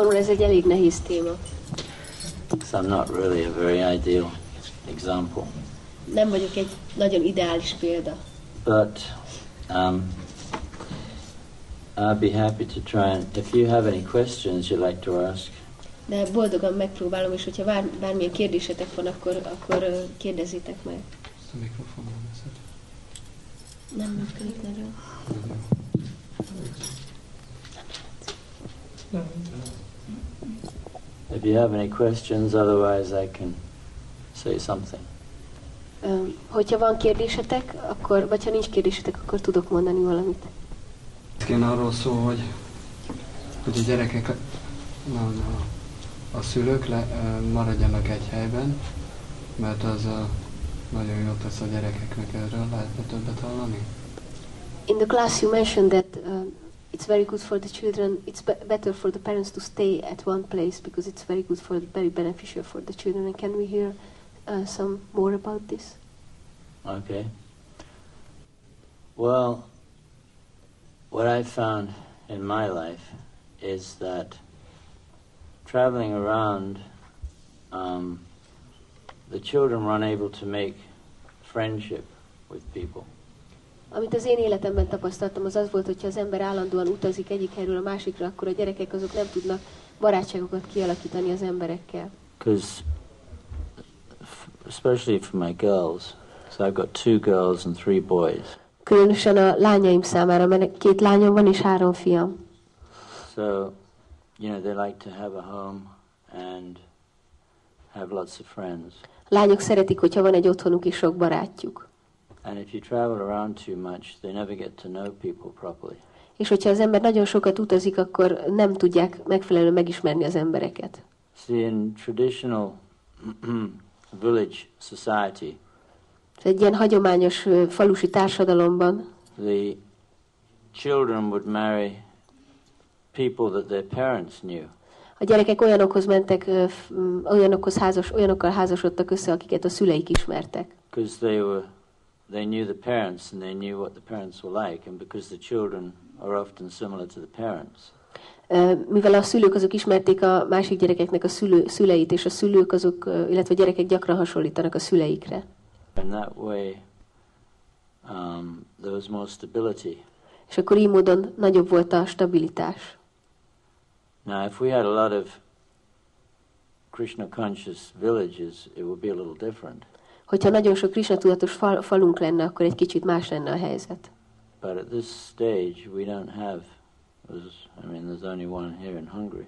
Számomra ez egy elég nehéz téma. So I'm not really a very ideal example. Nem vagyok egy nagyon ideális példa. But um, I'd be happy to try and, if you have any questions you'd like to ask, De boldogan megpróbálom, és hogyha bár, bármilyen kérdésetek van, akkor, akkor ö, kérdezzétek meg. A mikrofonon veszed. Nem működik nagyon. If you have any questions, otherwise I can say something. Ö, hogyha van kérdésetek, akkor, vagy ha nincs kérdésetek, akkor tudok mondani valamit. Kéne arról szó, hogy, hogy a gyerekek, na, na, a szülők le, maradjanak egy helyben, mert az ö, nagyon jót tesz a gyerekeknek erről, lehetne többet hallani? In the class you mentioned that uh, it's very good for the children, it's be- better for the parents to stay at one place because it's very good for, very beneficial for the children. And can we hear uh, some more about this? Okay. Well, what I found in my life is that traveling around, um, the children were unable to make friendship with people. Amit az én életemben tapasztaltam, az az volt, hogyha az ember állandóan utazik egyik helyről a másikra, akkor a gyerekek azok nem tudnak barátságokat kialakítani az emberekkel. Because, especially for my girls, so I've got two girls and three boys. Különösen a lányaim számára, mert két lányom van és három fiam. So, you know, they like to have a home and have lots of friends. Lányok szeretik, hogyha van egy otthonuk és sok barátjuk. And if you travel around too much, they never get to know people properly. És hogyha az ember nagyon sokat utazik, akkor nem tudják megfelelően megismerni az embereket. See, in traditional village society, Egy ilyen hagyományos falusi társadalomban the children would marry people that their parents knew. a gyerekek olyanokhoz mentek, olyanokhoz házas, olyanokkal házasodtak össze, akiket a szüleik ismertek. Because they were, they knew the parents and they knew what the parents were like, and because the children are often similar to the parents. Mivel a szülők azok ismerték a másik gyerekeknek a szülő, szüleit, és a szülők azok, illetve a gyerekek gyakran hasonlítanak a szüleikre. And that way, um, there was more stability. És akkor így módon nagyobb volt a stabilitás. Now, if we had a lot of Krishna conscious villages, it would be a little different. Hogyha nagyon sok Krishna tudatos fal, falunk lenne, akkor egy kicsit más lenne a helyzet. But at this stage, we don't have. I mean, there's only one here in Hungary.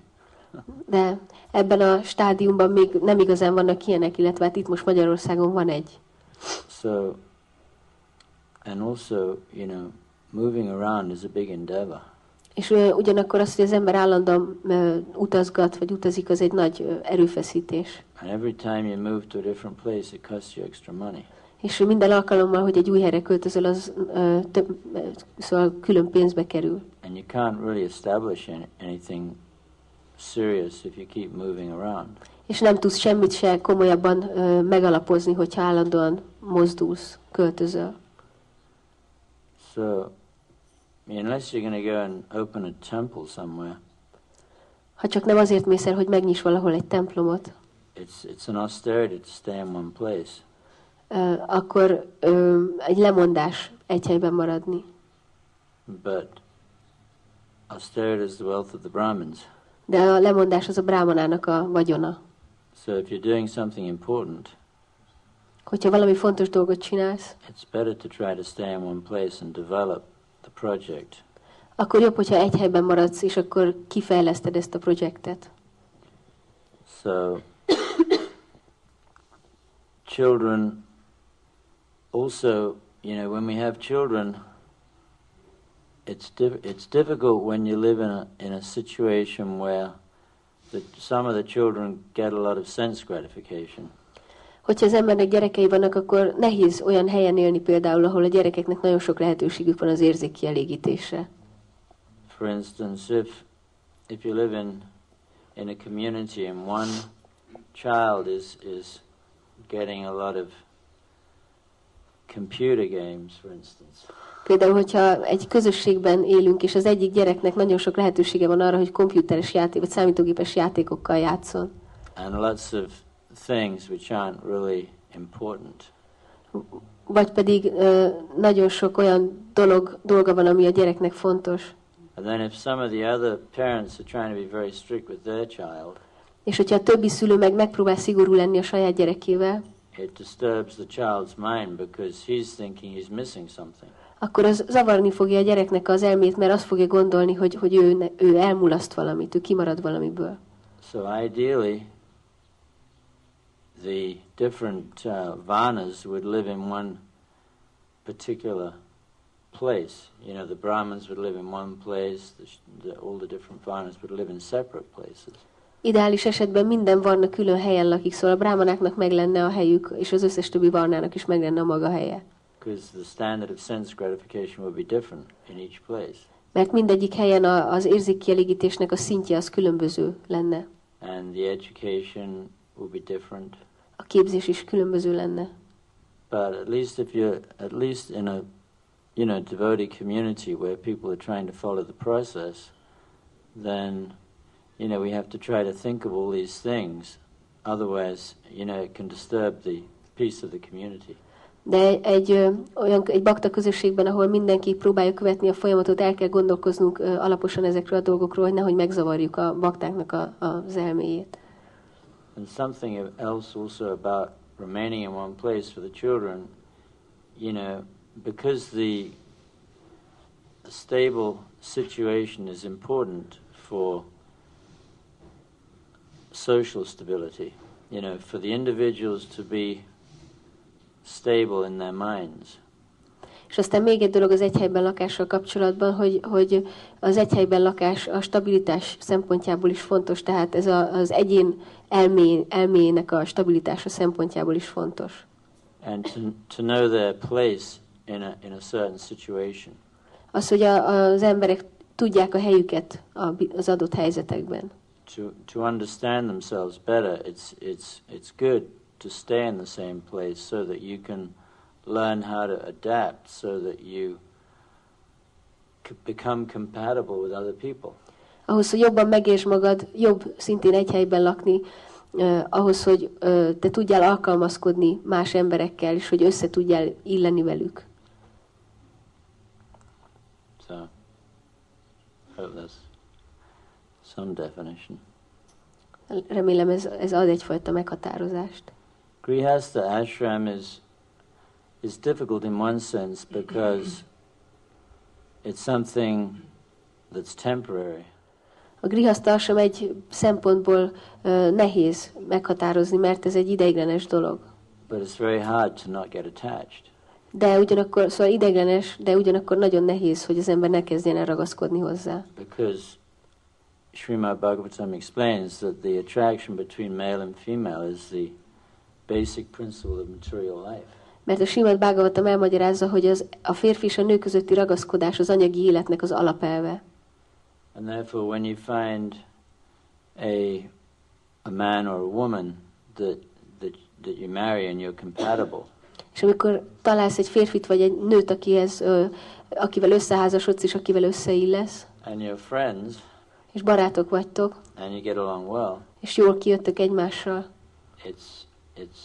De ebben a stádiumban még nem igazán vannak ilyenek, illetve hát itt most Magyarországon van egy. So, and also, you know, moving around is a big endeavor. És ugyanakkor az, hogy az ember állandóan utazgat, vagy utazik, az egy nagy erőfeszítés. And every time you move to a different place, it costs you extra money. És minden alkalommal, hogy egy új helyre költözöl, az több, szóval külön pénzbe kerül. And you can't really establish any, anything serious if you keep moving around. És nem tudsz semmit se komolyabban megalapozni, hogyha állandóan mozdulsz, költözöl. So, I mean, unless you're going to go and open a temple somewhere, Ha csak nem azért mész el, hogy megnyiss valahol egy templomot, it's it's an austerity to stay in one place. akkor egy lemondás egy helyben maradni. But austerity is the wealth of the Brahmins. De a lemondás az a brámanának a vagyona. So if you're doing something important, Hogyha valami fontos dolgot csinálsz, it's better to try to stay in one place and develop project. akkor jobb, hogyha egy helyben maradsz, és akkor kifejleszted ezt a projektet. So children also, you know, when we have children, it's diff- it's difficult when you live in a in a situation where the, some of the children get a lot of sense gratification. Hogyha az embernek gyerekei vannak, akkor nehéz olyan helyen élni például, ahol a gyerekeknek nagyon sok lehetőségük van az érzékkielégítésre. For instance, if if you live in in a community and one child is is getting a lot of computer games, for instance, Például, hogyha egy közösségben élünk, és az egyik gyereknek nagyon sok lehetősége van arra, hogy komputeres játék, vagy számítógépes játékokkal játszon, and lots of things which aren't really important, vagy pedig ö, nagyon sok olyan dolog, dolga van, ami a gyereknek fontos, and then if some of the other parents are trying to be very strict with their child, és hogyha a többi szülő meg megpróbál szigorú lenni a saját gyerekével, it disturbs the child's mind because he's thinking he's missing something. akkor az zavarni fogja a gyereknek az elmét, mert azt fogja gondolni, hogy, hogy ő, ő elmulaszt valamit, ő kimarad valamiből. So ideally, the different uh, varnas would live in one particular place. You know, the Brahmins would live in one place. The, the, all the different varnas would live in separate places. Ideális esetben minden varna külön helyen lakik, szóval a brámanáknak meg lenne a helyük, és az összes többi varnának is meg lenne a maga helye. Because the standard of sense gratification would be different in each place. Mert mindegyik helyen a, az érzékkielégítésnek a szintje az különböző lenne. And the education would be different. A képzés is különböző lenne. But at least if you're at least in a you know devotee community where people are trying to follow the process, then you know we have to try to think of all these things. Otherwise, you know, it can disturb the peace of the community. De egy, ö, olyan, egy bakta közösségben, ahol mindenki próbálja követni a folyamatot, el kell gondolkoznunk ö, alaposan ezekről a dolgokról, hogy nehogy megzavarjuk a baktáknak a, az elméjét. And something else also about remaining in one place for the children, you know, because the stable situation is important for social stability, you know, for the individuals to be stable in their minds. És aztán még egy dolog az egyhelyben lakással kapcsolatban, hogy, hogy az egyhelyben lakás a stabilitás szempontjából is fontos, tehát ez a, az egyén elmé, elméjének a stabilitása szempontjából is fontos. and to, to know their place in a, in a certain situation. Az, hogy a, az emberek tudják a helyüket az adott helyzetekben. To, to understand themselves better, it's, it's, it's good to stay in the same place so that you can learn how to adapt so that you become compatible with other people. Ahhoz, hogy jobban megértsd magad, jobb szintén egy helyben lakni, eh, ahhoz, hogy eh, te tudjál alkalmazkodni más emberekkel, és hogy össze tudjál illeni velük. So, hope that's some definition. Remélem ez, ez ad egyfajta meghatározást. Grihastha ashram is is difficult in one sense because it's something that's temporary. A grihaszta sem egy szempontból nehéz meghatározni, mert ez egy ideiglenes dolog. But it's very hard to not get attached. De ugyanakkor, szóval ideiglenes, de ugyanakkor nagyon nehéz, hogy az ember ne kezdjen el ragaszkodni hozzá. Because Srimad Bhagavatam explains that the attraction between male and female is the basic principle of material life. Mert a Simad Bhagavatam elmagyarázza, hogy az, a férfi és a nő közötti ragaszkodás az anyagi életnek az alapelve. And therefore, when you find a, a man or a woman that, that, that you marry and you're compatible, És amikor találsz egy férfit vagy egy nőt, akihez, ö, akivel összeházasodsz és akivel összeillesz, and you're friends, és barátok vagytok, and you get along well, és jól kijöttök egymással, it's, it's,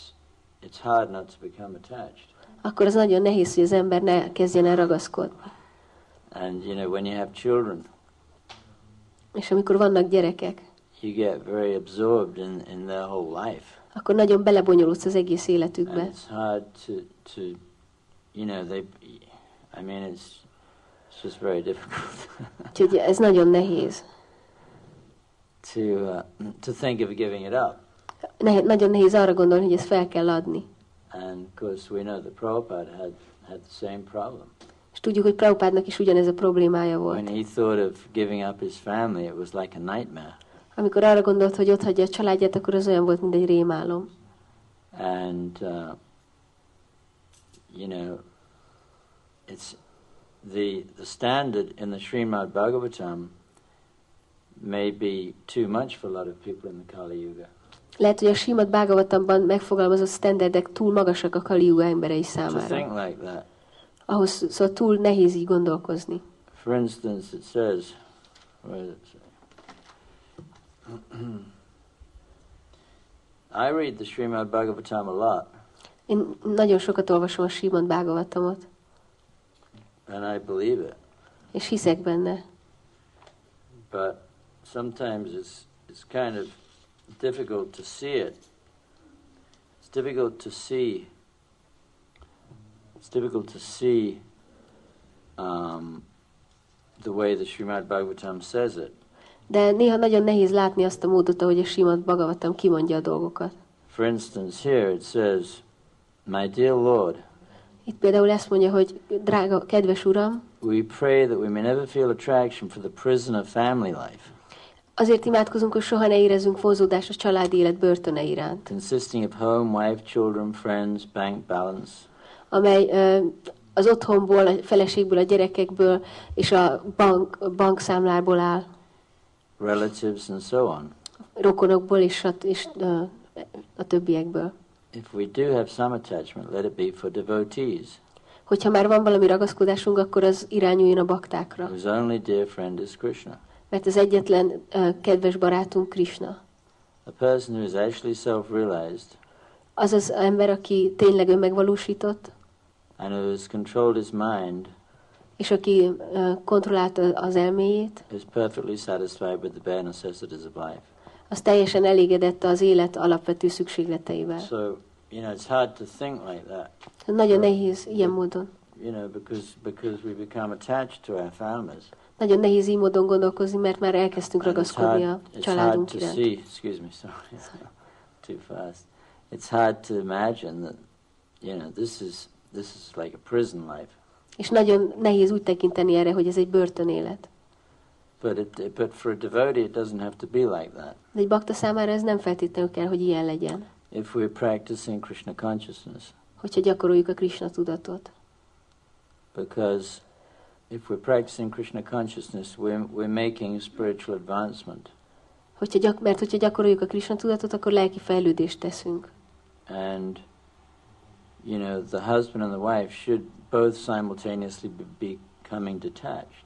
it's hard not to become attached. akkor az nagyon nehéz, hogy az ember ne kezdjen el ragaszkodni. And, you know, when you have children, És amikor vannak gyerekek, you get very absorbed in, in their whole life. akkor nagyon belebonyolódsz az egész And életükbe. it's hard to, to, you know, they, I mean, it's, it's just very difficult Úgyhogy ez nagyon nehéz. to, uh, to think of giving it up. Ne- nagyon nehéz arra gondolni, hogy ezt fel kell adni. And of course, we know that Prabhupada had, had the same problem. És tudjuk, hogy Prabhupádnak is ugyanez a problémája volt. When he thought of giving up his family, it was like a nightmare. Amikor arra gondolt, hogy ott hagyja a családját, akkor az olyan volt, mint egy rémálom. And, uh, you know, it's the, the standard in the Srimad Bhagavatam may be too much for a lot of people in the Kali Yuga. Lehet, hogy a Simad Bhagavatamban megfogalmazott standardek túl magasak a Kali Yuga emberei To think számára. like that. Ahhoz szóval túl nehéz így gondolkozni. For instance, it says, where does it say? I read the Srimad Bhagavatam a lot, Én nagyon sokat olvasom a Simad Bhagavatamot, and I believe it. és hiszek benne. but sometimes it's it's kind of difficult to see it. It's difficult to see. It's difficult to see um, the way the Srimad Bhagavatam says it. De néha nagyon nehéz látni azt a módot, ahogy a Simad Bhagavatam kimondja a dolgokat. For instance, here it says, "My dear Lord, Itt például ezt mondja, hogy drága, kedves Uram, we pray that we may never feel attraction for the prison of family life, azért imádkozunk, hogy soha ne érezzünk vonzódást a családi élet börtöne iránt, consisting of home, wife, children, friends, bank balance." Amely az otthonból, a feleségből, a gyerekekből és a bank, bankszámlából áll, relatives, and so on. rokonokból és, a, és ö, a többiekből. If we do have some attachment, let it be for devotees, Hogyha már van valami ragaszkodásunk, akkor az irányuljon a baktákra, whose only dear friend is Krishna. mert az egyetlen ö, kedves barátunk Krishna. A person who is actually self-realized Az az ember, aki tényleg önmegvalósított, and who has controlled his mind és aki kontrollálta az elméjét, is perfectly satisfied with the bare necessities of life. az teljesen elégedett az élet alapvető szükségleteivel. So, you know, it's hard to think like that, Nagyon nehéz ilyen módon. you know, because because we become attached to our families. Nagyon nehéz így módon gondolkozni, mert már elkezdtünk ragaszkodni a it's hard családunk to iránt. see. Excuse me, sorry, too fast. It's hard to imagine that, you know, this is this is like a prison life. És nagyon nehéz úgy tekinteni erre, hogy ez egy börtönélet. But it, but for a devotee, it doesn't have to be like that. De egy bakta számára ez nem feltétlenül kell, hogy ilyen legyen, If we're practicing Krishna consciousness, hogyha gyakoroljuk a Krishna tudatot. because if we're practicing Krishna consciousness, we're, we're making spiritual advancement. Hogyha gyak, mert hogyha gyakoroljuk a Krishna tudatot, akkor lelki fejlődést teszünk. And, you know, the husband and the wife should both simultaneously be becoming detached.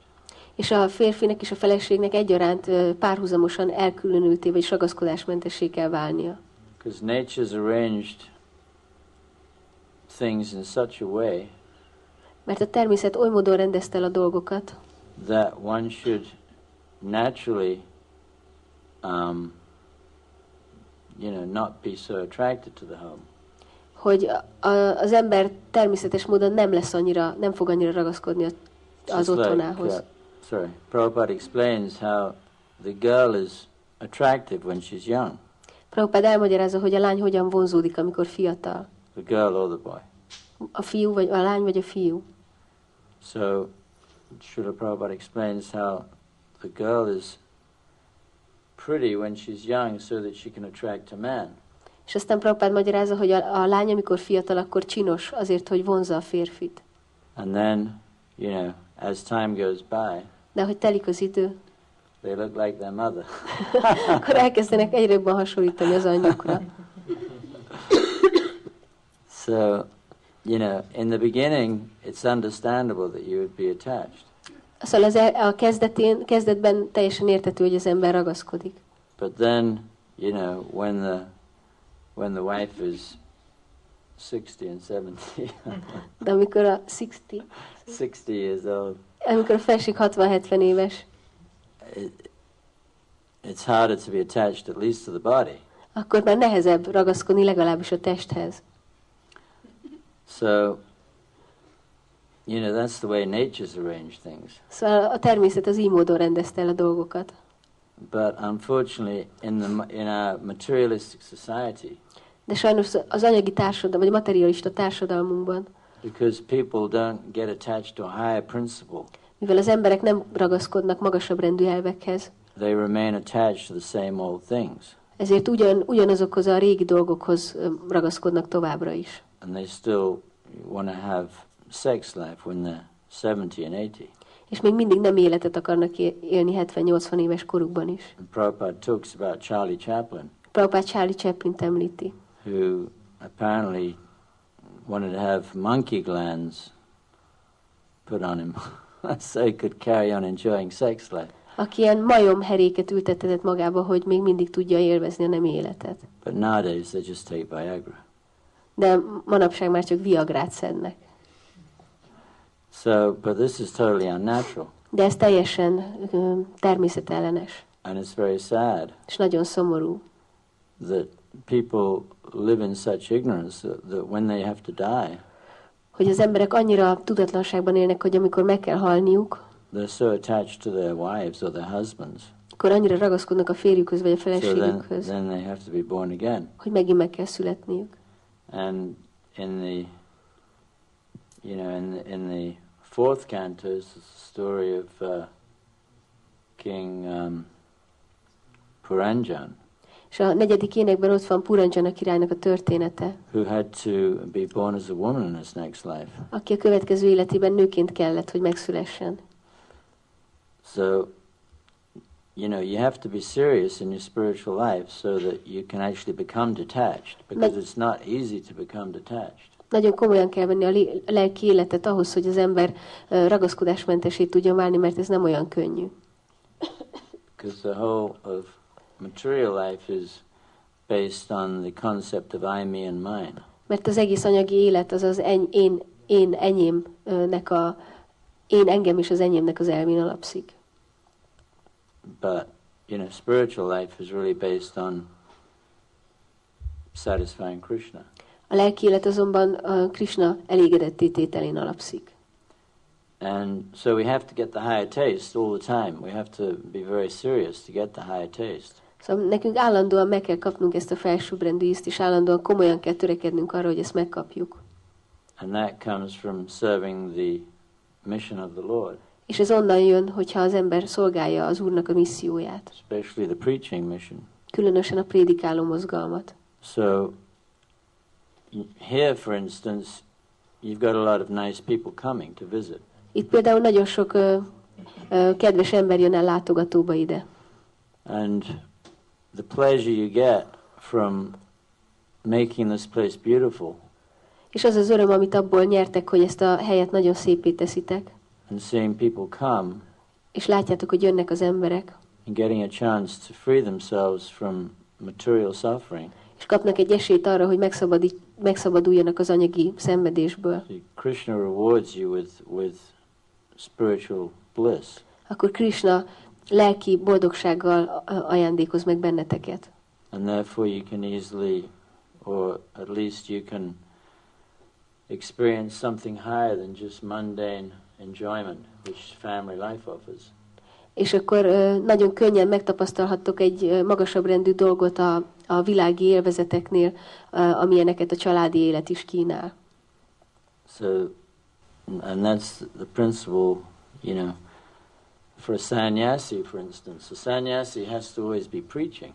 És a férfinek és a feleségnek egyaránt párhuzamosan elkülönülté vagy ragaszkodásmentessé kell válnia. Because nature's arranged things in such a way Mert a természet oly módon rendezte el a dolgokat, that one should naturally, um, you know, not be so attracted to the home. Hogy a, az ember természetes módon nem lesz annyira, nem fog annyira ragaszkodni az Just like, otthonához. uh, sorry, Prabhupada explains how the girl is attractive when she's young, Prabhupád elmagyarázza, hogy a lány hogyan vonzódik, amikor fiatal. the girl or the boy. A fiú, vagy a lány, vagy a fiú. So, Srila Prabhupada explains how the girl is pretty when she's young so that she can attract a man. És aztán Prabhupád magyarázza, hogy a, a lány, amikor fiatal, akkor csinos, azért, hogy vonzza a férfit. And then, you know, as time goes by, De hogy telik az idő, they look like their mother. akkor elkezdenek egyre jobban hasonlítani az anyjukra. So, you know, in the beginning, it's understandable that you would be attached. Szóval az el, a kezdetén, kezdetben teljesen értető, hogy az ember ragaszkodik. But then, you know, when the when the wife is 60 and 70, De amikor a 60, 60 years old, amikor a felség 60-70 éves, it, it's harder to be attached at least to the body. akkor már nehezebb ragaszkodni legalábbis a testhez. So, you know, that's the way nature's arranged things. Szóval a természet az így módon rendezte el a dolgokat. But unfortunately, in the in our materialistic society, De sajnos az anyagi társadalom, vagy materialista társadalmunkban Because people don't get attached to a higher principle. Mivel az emberek nem ragaszkodnak magasabb rendű elvekhez, They remain attached to the same old things. ezért ugyan, ugyanazokhoz a régi dolgokhoz ragaszkodnak továbbra is. And they still want to have sex life when they're 70 and 80. És még mindig nem életet akarnak élni 70-80 éves korukban is. Prabhupada talks about Charlie Chaplin, Prabhupád Charlie chaplin említi, who apparently wanted to have monkey glands put on him so he could carry on enjoying sex life. aki ilyen majomheréket ültetett magába, hogy még mindig tudja élvezni a nem életet. But nowadays they just take Viagra. De manapság már csak viagrát szednek. So, but this is totally unnatural. De ez teljesen ö, természetellenes, And it's very sad és nagyon szomorú, that people live in such ignorance that, that when they have to die, hogy az emberek annyira tudatlanságban élnek, hogy amikor meg kell halniuk, they're so attached to their wives or their husbands. akkor annyira ragaszkodnak a férjükhöz vagy a So then, feleségükhöz, then they have to be born again. hogy megint meg kell születniük. And in the, you know, in the, in the fourth canto is the story of uh, King um, Puranjan, És a negyedik énekben ott van Puranjana királynak a története, who had to be born as a woman in his next life. aki a következő életében nőként kellett, hogy megszülessen. So, you know, you have to be serious in your spiritual life so that you can actually become detached, because But- it's not easy to become detached. Nagyon komolyan kell venni a lelki életet ahhoz, hogy az ember ö, ragaszkodásmentesét tudjon válni, mert ez nem olyan könnyű. Because the whole of material life is based on the concept of I, me, and mine. Mert az egész anyagi élet az az en, én, én enyémnek a én engem és az enyémnek az elvén alapszik. But, you know, spiritual life is really based on satisfying Krishna. A lelki élet azonban a Krishna elégedetté tételén alapszik. And so we have to get the higher taste all the time. We have to be very serious to get the higher taste. Szóval nekünk állandóan meg kell kapnunk ezt a felsőbbrendű ízt, és állandóan komolyan kell törekednünk arra, hogy ezt megkapjuk. And that comes from serving the mission of the Lord, És ez onnan jön, hogyha az ember szolgálja az Úrnak a misszióját, especially the preaching mission. különösen a prédikáló mozgalmat. So, here, for instance, you've got a lot of nice people coming to visit. Itt például nagyon sok ö, ö, kedves ember jön el látogatóba ide. And the pleasure you get from making this place beautiful És az az öröm, amit abból nyertek, hogy ezt a helyet nagyon szépé teszitek, and seeing people come és látjátok, hogy jönnek az emberek, and getting a chance to free themselves from material suffering. És kapnak egy esélyt arra, hogy megszabadít, megszabaduljanak az anyagi szenvedésből, See, Krishna rewards you with, with spiritual bliss. akkor Krishna lelki boldogsággal ajándékoz meg benneteket. And therefore you can easily, or at least you can experience something higher than just mundane enjoyment, which family life offers. És akkor nagyon könnyen megtapasztalhattok egy magasabb rendű dolgot a, a világi élvezeteknél, ö, amilyeneket a családi élet is kínál. So, and that's the principle, you know, for a sannyasi, for instance. A sannyasi has to always be preaching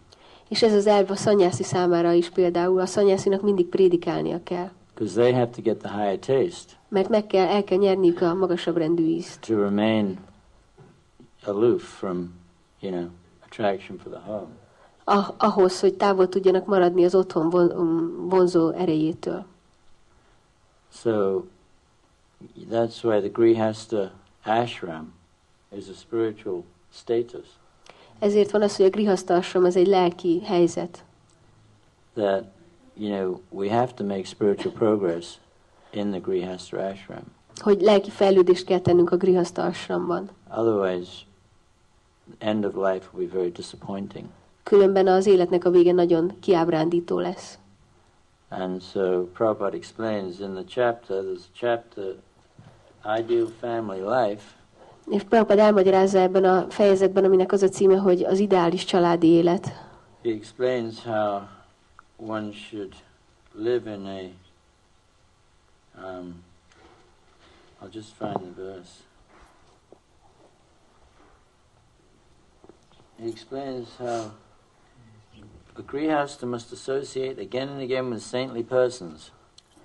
És ez az elv a szanyászi számára is például. A szanyászinak mindig prédikálnia kell, because they have to get the higher taste mert meg kell, el kell nyerniük a magasabb rendű ízt, to remain aloof from, you know, attraction for the home. Ah, ahhoz, hogy távol tudjanak maradni az otthon von, vonzó erejétől. So that's why the Grihasta ashram is a spiritual status Ezért van az, hogy a grihasztarsam az egy lelki helyzet, that, you know, we have to make spiritual progress in the Grihasta ashram. hogy lelki fejlődést kell tennünk a grihasztarsramban. Otherwise, the end of life will be very disappointing. Különben az életnek a vége nagyon kiábrándító lesz. And so Prabhupada explains in the chapter, there's a chapter, Ideal Family Life, És Prabhupád elmagyarázza ebben a fejezetben, aminek az a címe, hogy az ideális családi élet. he explains how one should live in a um, I'll just find the verse. He explains how a grihasta must associate again and again with saintly persons.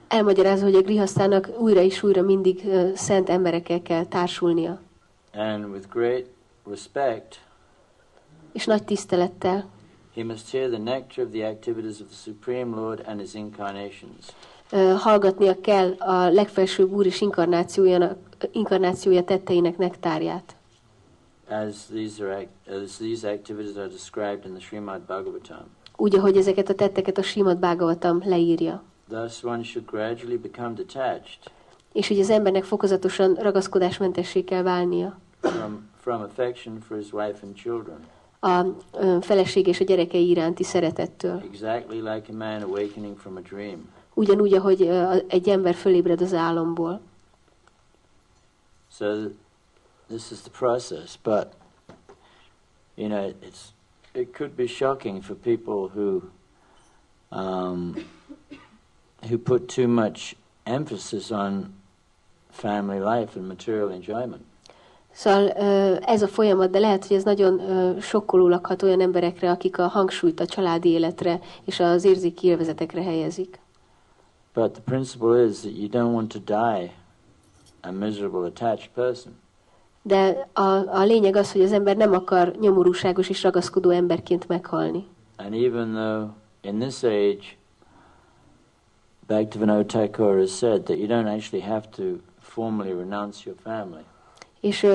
Elmagyarázza, hogy a grihasztának újra és újra mindig uh, szent emberekkel kell társulnia. And with great respect, És nagy tisztelettel he must hear the nectar of the activities of the Supreme Lord and his incarnations. uh, hallgatnia kell a legfelsőbb úr és inkarnációjának, inkarnációja tetteinek nektárját. As these, are, as these activities are described in the Srimad Bhagavatam. Úgy, ahogy ezeket a tetteket a Simad Bhagavatam leírja. Thus one should gradually become detached És hogy az embernek fokozatosan ragaszkodásmentessé kell válnia. from, from affection for his wife and children, A ö, feleség és a gyerekei iránti szeretettől. exactly like a man awakening from a dream. Ugyanúgy, ahogy ö, egy ember fölébred az álomból. So th- this is the process, but you know, it's it could be shocking for people who um, who put too much emphasis on family life and material enjoyment. Szóval ez a folyamat, de lehet, hogy ez nagyon sokkoló lakhat olyan emberekre, akik a hangsúlyt a családi életre és az érzéki élvezetekre helyezik. But the principle is that you don't want to die a miserable attached person. De a, a lényeg az, hogy az ember nem akar nyomorúságos és ragaszkodó emberként meghalni. And even though in this age, Bhaktivinoda Thakur has said that you don't actually have to formally renounce your family. És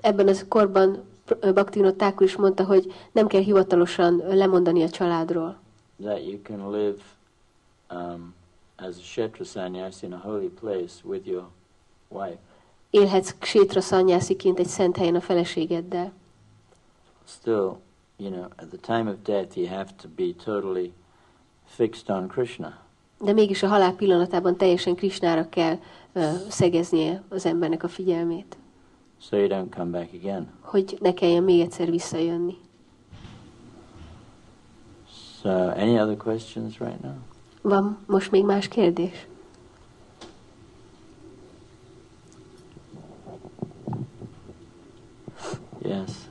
ebben az korban Bhaktivinoda Thakur is mondta, hogy nem kell hivatalosan lemondani a családról. that you can live um, as a Kshetra sannyasi in a holy place with your wife. Élhetsz sétra szanyásziként egy szent helyen a feleségeddel. Still, you know, at the time of death, you have to be totally fixed on Krishna. De mégis a halál pillanatában teljesen Krisnára kell ö, szegeznie az embernek a figyelmét, So you don't come back again. hogy ne kelljen még egyszer visszajönni. So, any other questions right now? Van most még más kérdés? Egymással?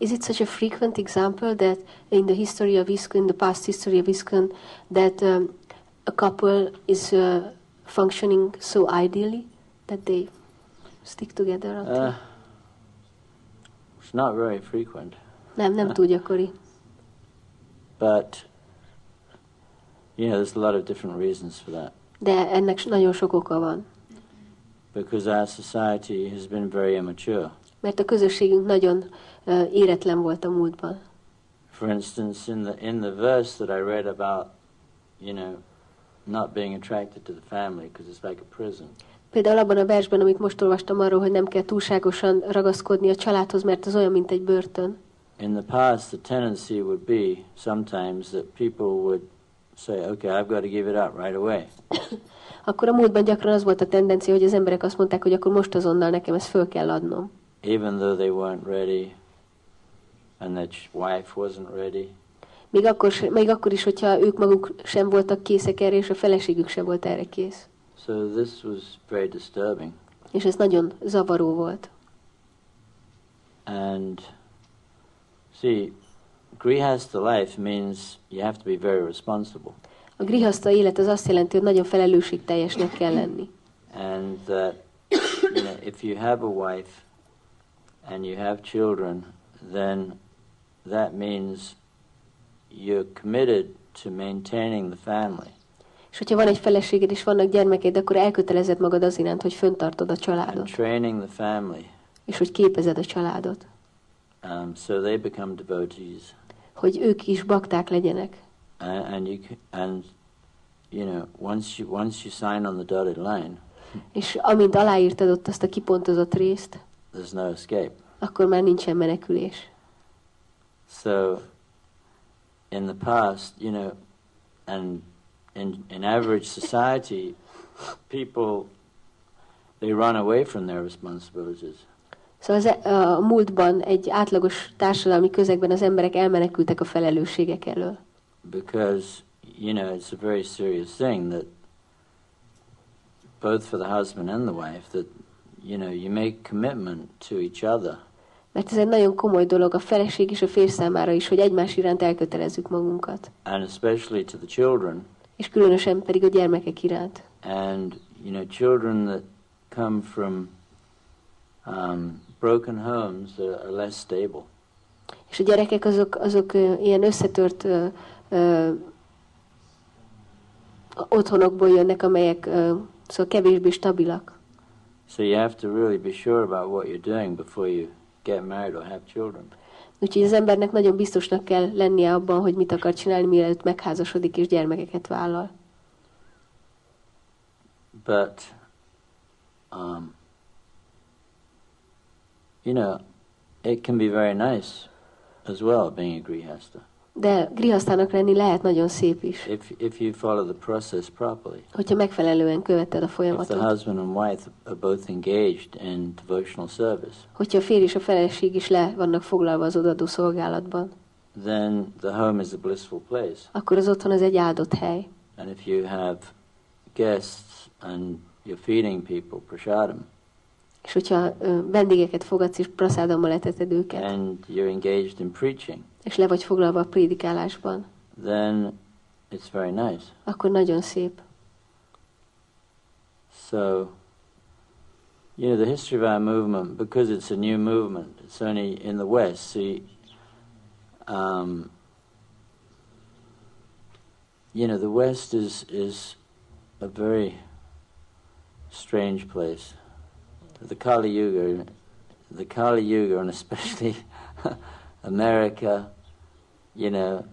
Is it such a frequent example that in the history of ISKCON, in the past history of ISKCON, that um, a couple is uh, functioning so ideally that they stick together? Until... Uh, it's not very frequent, nem, nem túl gyakori. but know, there's a lot of different reasons for that. De ennek nagyon sok oka van. Because our society has been very immature. Mert a közösségünk nagyon uh, éretlen volt a múltban. For instance, in the in the verse that I read about, you know, not being attracted to the family because it's like a prison. Például abban a versben, amit most olvastam arról, hogy nem kell túlságosan ragaszkodni a családhoz, mert az olyan, mint egy börtön. In the past, the tendency would be sometimes that people would say, "Okay, I've got to give it up right away," Akkor a múltban gyakran az volt a tendencia, hogy az emberek azt mondták, hogy akkor most azonnal nekem ezt föl kell adnom. even though they weren't ready, and that wife wasn't ready. Még akkor, még akkor is, hogyha ők maguk sem voltak készek erre, és a feleségük sem volt erre kész. So this was very disturbing. És ez nagyon zavaró volt. And see, grihastha life means you have to be very responsible, A grihaszta élet az azt jelenti, hogy nagyon felelősségteljesnek kell lenni. and that you know if you have a wife and you have children, then that means you're committed to maintaining the family. És hogyha van egy feleséged és vannak gyermekeid, akkor elkötelezed magad az iránt, hogy föntartod a and családot, training the family, és hogy képezed a családot, um, so they become devotees. Hogy ők is bakták legyenek. and, and you and you know once you once you sign on the dotted line, És amint aláírtad ott azt a kipontozott részt, there's no escape. akkor már nincsen menekülés. So in the past, you know, and in in average society, people they run away from their responsibilities. Szóval az, e- a múltban egy átlagos társadalmi közegben az emberek elmenekültek a felelősségek elől. because you know it's a very serious thing that both for the husband and the wife that you know you make commitment to each other Mert ez egy nagyon komoly dolog a feleség és a férj számára is, hogy egymás iránt elkötelezzük magunkat. and especially to the children És különösen pedig a gyermekek iránt. and you know children that come from um, broken homes are, less stable És a gyerekek azok, azok ilyen összetört ö, ö, otthonokból jönnek, amelyek ö, szóval kevésbé stabilak. so you have to really be sure about what you're doing before you get married or have children Úgyhogy az embernek nagyon biztosnak kell lennie abban, hogy mit akar csinálni, mielőtt megházasodik és gyermekeket vállal. but um, you know, it can be very nice as well being a grihasta De grihasztának lenni lehet nagyon szép is, if if you follow the process properly. hogyha megfelelően követed a If the folyamatot. husband and wife are both engaged in devotional service, Hogyha a férj és a feleség is le vannak foglalva az odadó szolgálatban, then the home is a blissful place. akkor az otthon az egy áldott hely. And if you have guests and you're feeding people prasadam, És hogyha vendégeket fogadsz és praszádommal eteted őket, and you're engaged in preaching, és le vagy foglalva a prédikálásban, then it's very nice. akkor nagyon szép. So, you know, the history of our movement, because it's a new movement, it's only in the West. See, um, you know, the West is is a very strange place. The Kali Yuga, the Kali Yuga, and especially America, you know,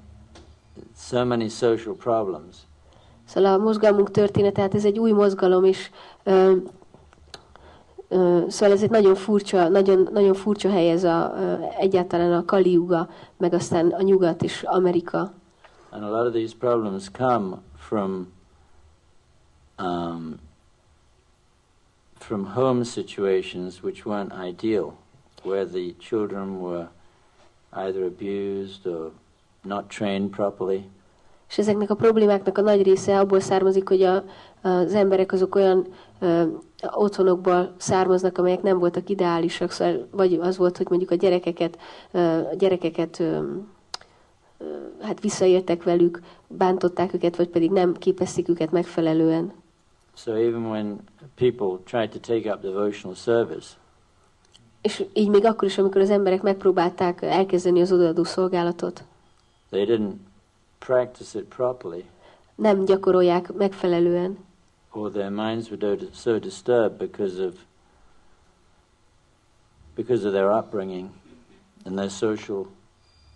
so many social problems. Szóval a mozgalmunk története, hát ez egy új mozgalom, és ö, ö, szóval ez egy nagyon furcsa, nagyon, nagyon furcsa hely ez a, ö, egyáltalán a Kaliuga, meg aztán a nyugat és Amerika. And a lot of these problems come from um, from home situations which weren't ideal, where the children were either abused or not trained properly, És ezeknek a problémáknak a nagy része abból származik, hogy a, az emberek azok olyan ö, otthonokból származnak, amelyek nem voltak ideálisak, szóval vagy az volt, hogy mondjuk a gyerekeket, ö, gyerekeket ö, ö, hát visszaéltek velük, bántották őket, vagy pedig nem képezték őket megfelelően. So even when people tried to take up devotional service, És így még akkor is, amikor az emberek megpróbálták elkezdeni az odaadó szolgálatot, they didn't practice it properly, nem gyakorolják megfelelően, or their minds were so disturbed because of because of their upbringing and their social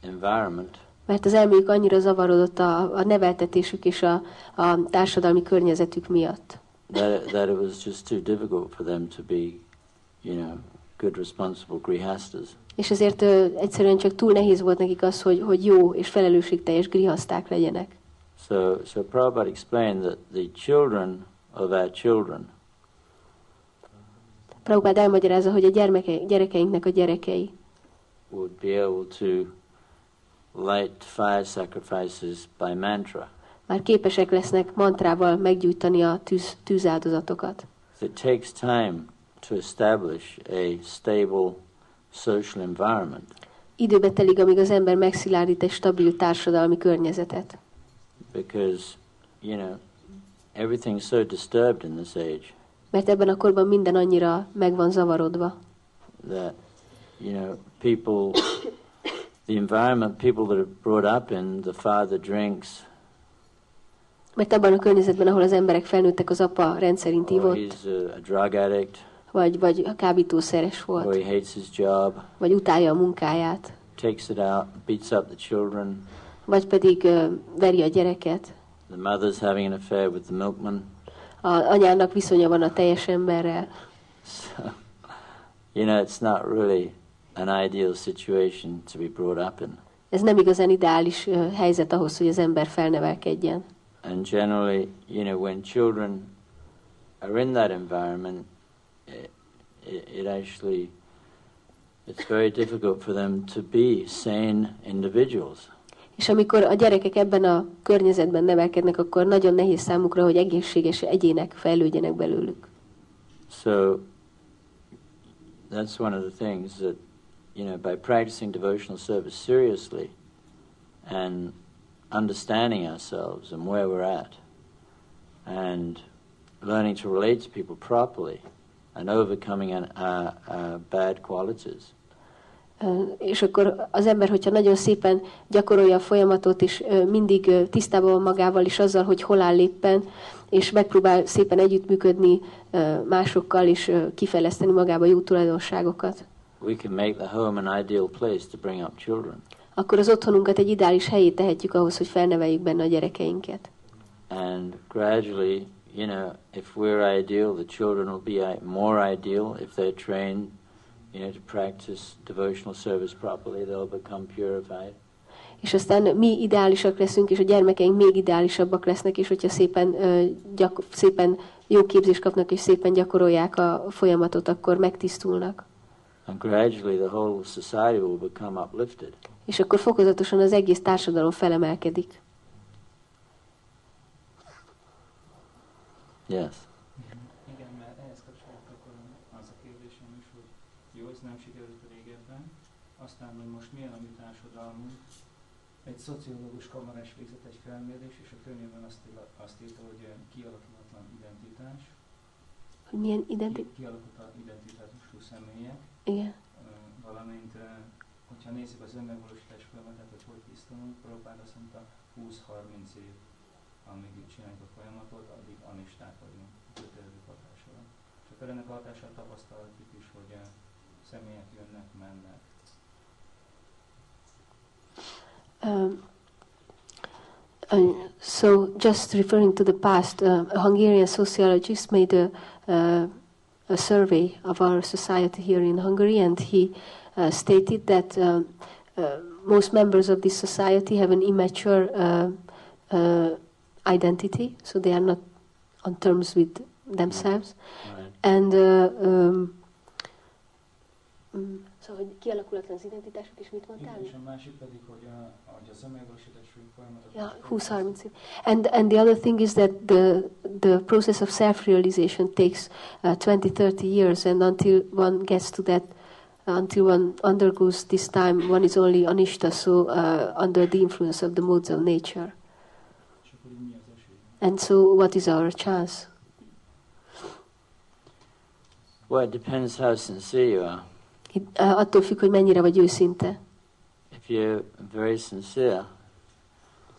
environment. Mert az elméjük annyira zavarodott a, a neveltetésük és a, a társadalmi környezetük miatt. That that it was just too difficult for them to be, you know, good responsible grihastas. És ezért ö, egyszerűen csak túl nehéz volt nekik az, hogy, hogy jó és felelősségteljes grihaszták legyenek. So so Prabhupada explained that the children of our children Prabhupád elmagyarázza, hogy a gyermeke, gyerekeinknek a gyerekei would be able to light fire sacrifices by mantra. Már képesek lesznek mantrával meggyújtani a tűz, tűzáldozatokat. It takes time to establish a stable social environment. Időbe telik, amíg az ember megszilárdít egy stabil társadalmi környezetet. because you know everything's so disturbed in this age Mert ebben a korban minden annyira meg van zavarodva. that you know people the environment people that are brought up in the father drinks Mert abban a környezetben, ahol az emberek felnőttek, az apa rendszerint ivott, vagy, vagy a kábítószeres volt, vagy utálja a munkáját, takes it out beats up the children. Vagy pedig ö, veri a gyereket. the mother's having an affair with the milkman. A anyának viszonya van a teljes emberrel. so you know it's not really an ideal situation to be brought up in. Ez nem igazán ideális ö, helyzet ahhoz, hogy az ember felnevelkedjen. And generally, you know, when children are in that environment, it, it, it actually it's very difficult for them to be sane individuals. És amikor a gyerekek ebben a környezetben nevelkednek, akkor nagyon nehéz számukra, hogy egészséges egyének fejlődjenek belőlük. So that's one of the things that, you know, by practicing devotional service seriously and understanding ourselves and where we're at and learning to relate to people properly and overcoming an, uh, uh, bad qualities. És akkor az ember, hogyha nagyon szépen gyakorolja a folyamatot, és mindig tisztában magával is azzal, hogy hol áll éppen, és megpróbál szépen együttműködni másokkal, és kifejleszteni magába jó tulajdonságokat, we can make the home an ideal place to bring up children. Akkor az otthonunkat egy ideális helyé tehetjük ahhoz, hogy felneveljük benne a gyerekeinket. And gradually, you know, if we're ideal, the children will be more ideal. If they're trained, you know, to practice devotional service properly, they'll become purified. És aztán mi ideálisak leszünk, és a gyermekeink még ideálisabbak lesznek, és hogyha szépen, ö, gyak, szépen jó képzést kapnak, és szépen gyakorolják a folyamatot, akkor megtisztulnak. And gradually, the whole society will become uplifted. És akkor fokozatosan az egész társadalom felemelkedik. Yes. Igen, mert ehhez kapcsolódik akkor az a kérdésem is, hogy jó, ez nem sikerült régebben, aztán, hogy most milyen a mi társadalmunk. Egy szociológus kamarás végzett egy felmérés, és a könyvben azt, azt írta, hogy kialakulatlan identitás, Hogy milyen identi... ki- kialakulatlan identitású személyek, Igen. Valamint, hogyha nézzük az önmegvalósítás folyamatát, hogy hogy tisztulunk, Prabhupád azt mondta, 20-30 év, amíg csináljuk a folyamatot, addig anisták vagyunk kötelező hatás alatt. Ennek a hatását is, hogy személyek jönnek, mennek. Um, uh, so, just referring to the past, uh, a Hungarian sociologist made a, uh, a survey of our society here in Hungary, and he stated that um, uh, most members of this society have an immature uh, uh, identity, so they are not on terms with themselves, Right. and uh, um, mm, Szóval, hogy kialakulatlan az identitások, és mit mondtál? Igen, és a másik pedig, hogy, a, hogy az önmegvalósítás folyamatot... Yeah, 20-30 év. And and the other thing is that the the process of self-realization takes uh, 20-30 years, and until one gets to that, until one undergoes this time, one is only anishta, so uh, under the influence of the modes of nature. És akkor így mi az esély? And so, what is our chance? Well, it depends how sincere you are. Itt, uh, attól függ, hogy mennyire vagy őszinte. If you're very sincere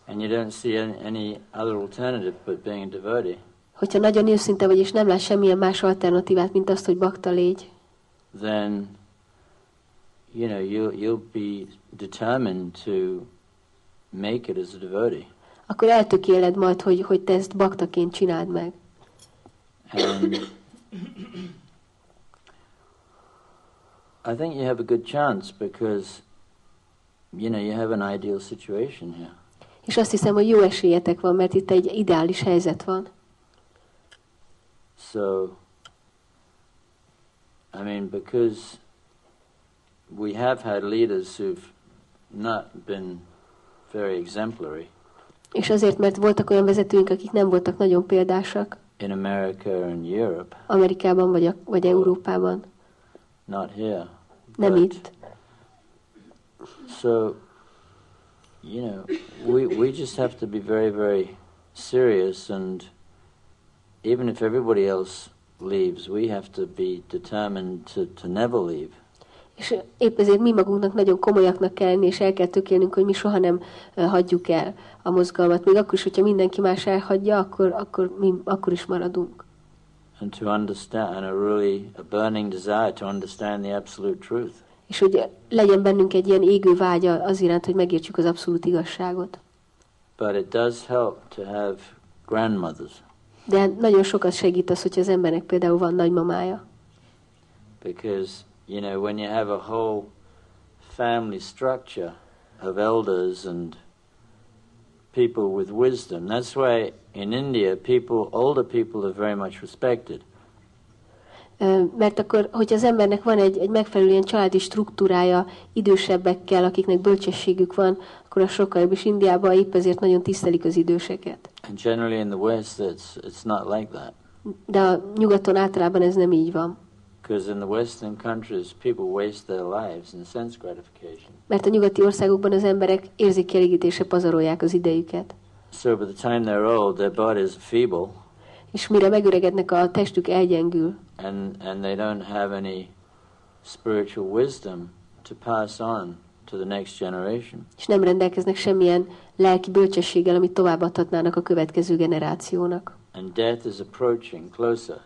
and you don't see any, any other alternative but being a devotee, Hogyha nagyon őszinte vagy, és nem látsz semmilyen más alternatívát, mint azt, hogy bakta légy, then you know you'll you'll be determined to make it as a devotee. akkor eltökéled majd, hogy, hogy te ezt baktaként csináld meg. And I think you have a good chance because you know you have an ideal situation here. És azt hiszem, hogy jó esélyetek van, mert itt egy ideális helyzet van. So I mean because we have had leaders who've not been very exemplary És azért, mert voltak olyan vezetőink, akik nem voltak nagyon példásak in America and Europe, Amerikában vagy, a, vagy Európában. not here. Nem but- itt. So, you know, we, we just have to be very, very serious, and even if everybody else leaves, we have to be determined to, to never leave. És épp ezért mi magunknak nagyon komolyaknak kell lenni, és el kell tökélnünk, hogy mi soha nem hagyjuk el a mozgalmat. Még akkor is, hogyha mindenki más elhagyja, akkor, akkor mi akkor is maradunk. And to understand, and a really a burning desire to understand the absolute truth. És hogy legyen bennünk egy ilyen égő vágya az iránt, hogy megértsük az abszolút igazságot. But it does help to have grandmothers, De nagyon sokat segít az, hogyha az embernek például van nagymamája. because, you know, when you have a whole family structure of elders and people with wisdom, that's why in India, people, older people are very much respected. Mert akkor, hogyha az embernek van egy, egy megfelelő ilyen családi struktúrája idősebbekkel, akiknek bölcsességük van, akkor az sokkal jobb, és Indiában épp ezért nagyon tisztelik az időseket. And generally in the West, it's, it's not like that. De a nyugaton általában ez nem így van. Because in the Western countries, people waste their lives in sense gratification. Mert a nyugati országokban az emberek érzékkielégítése pazarolják az idejüket. So by the time they're old, their bodies are feeble, És mire megöregednek, a testük elgyengül, and, and they don't have any spiritual wisdom to pass on to the next generation. és nem rendelkeznek semmilyen lelki bölcsességgel, amit továbbadhatnának a következő generációnak. And death is approaching closer,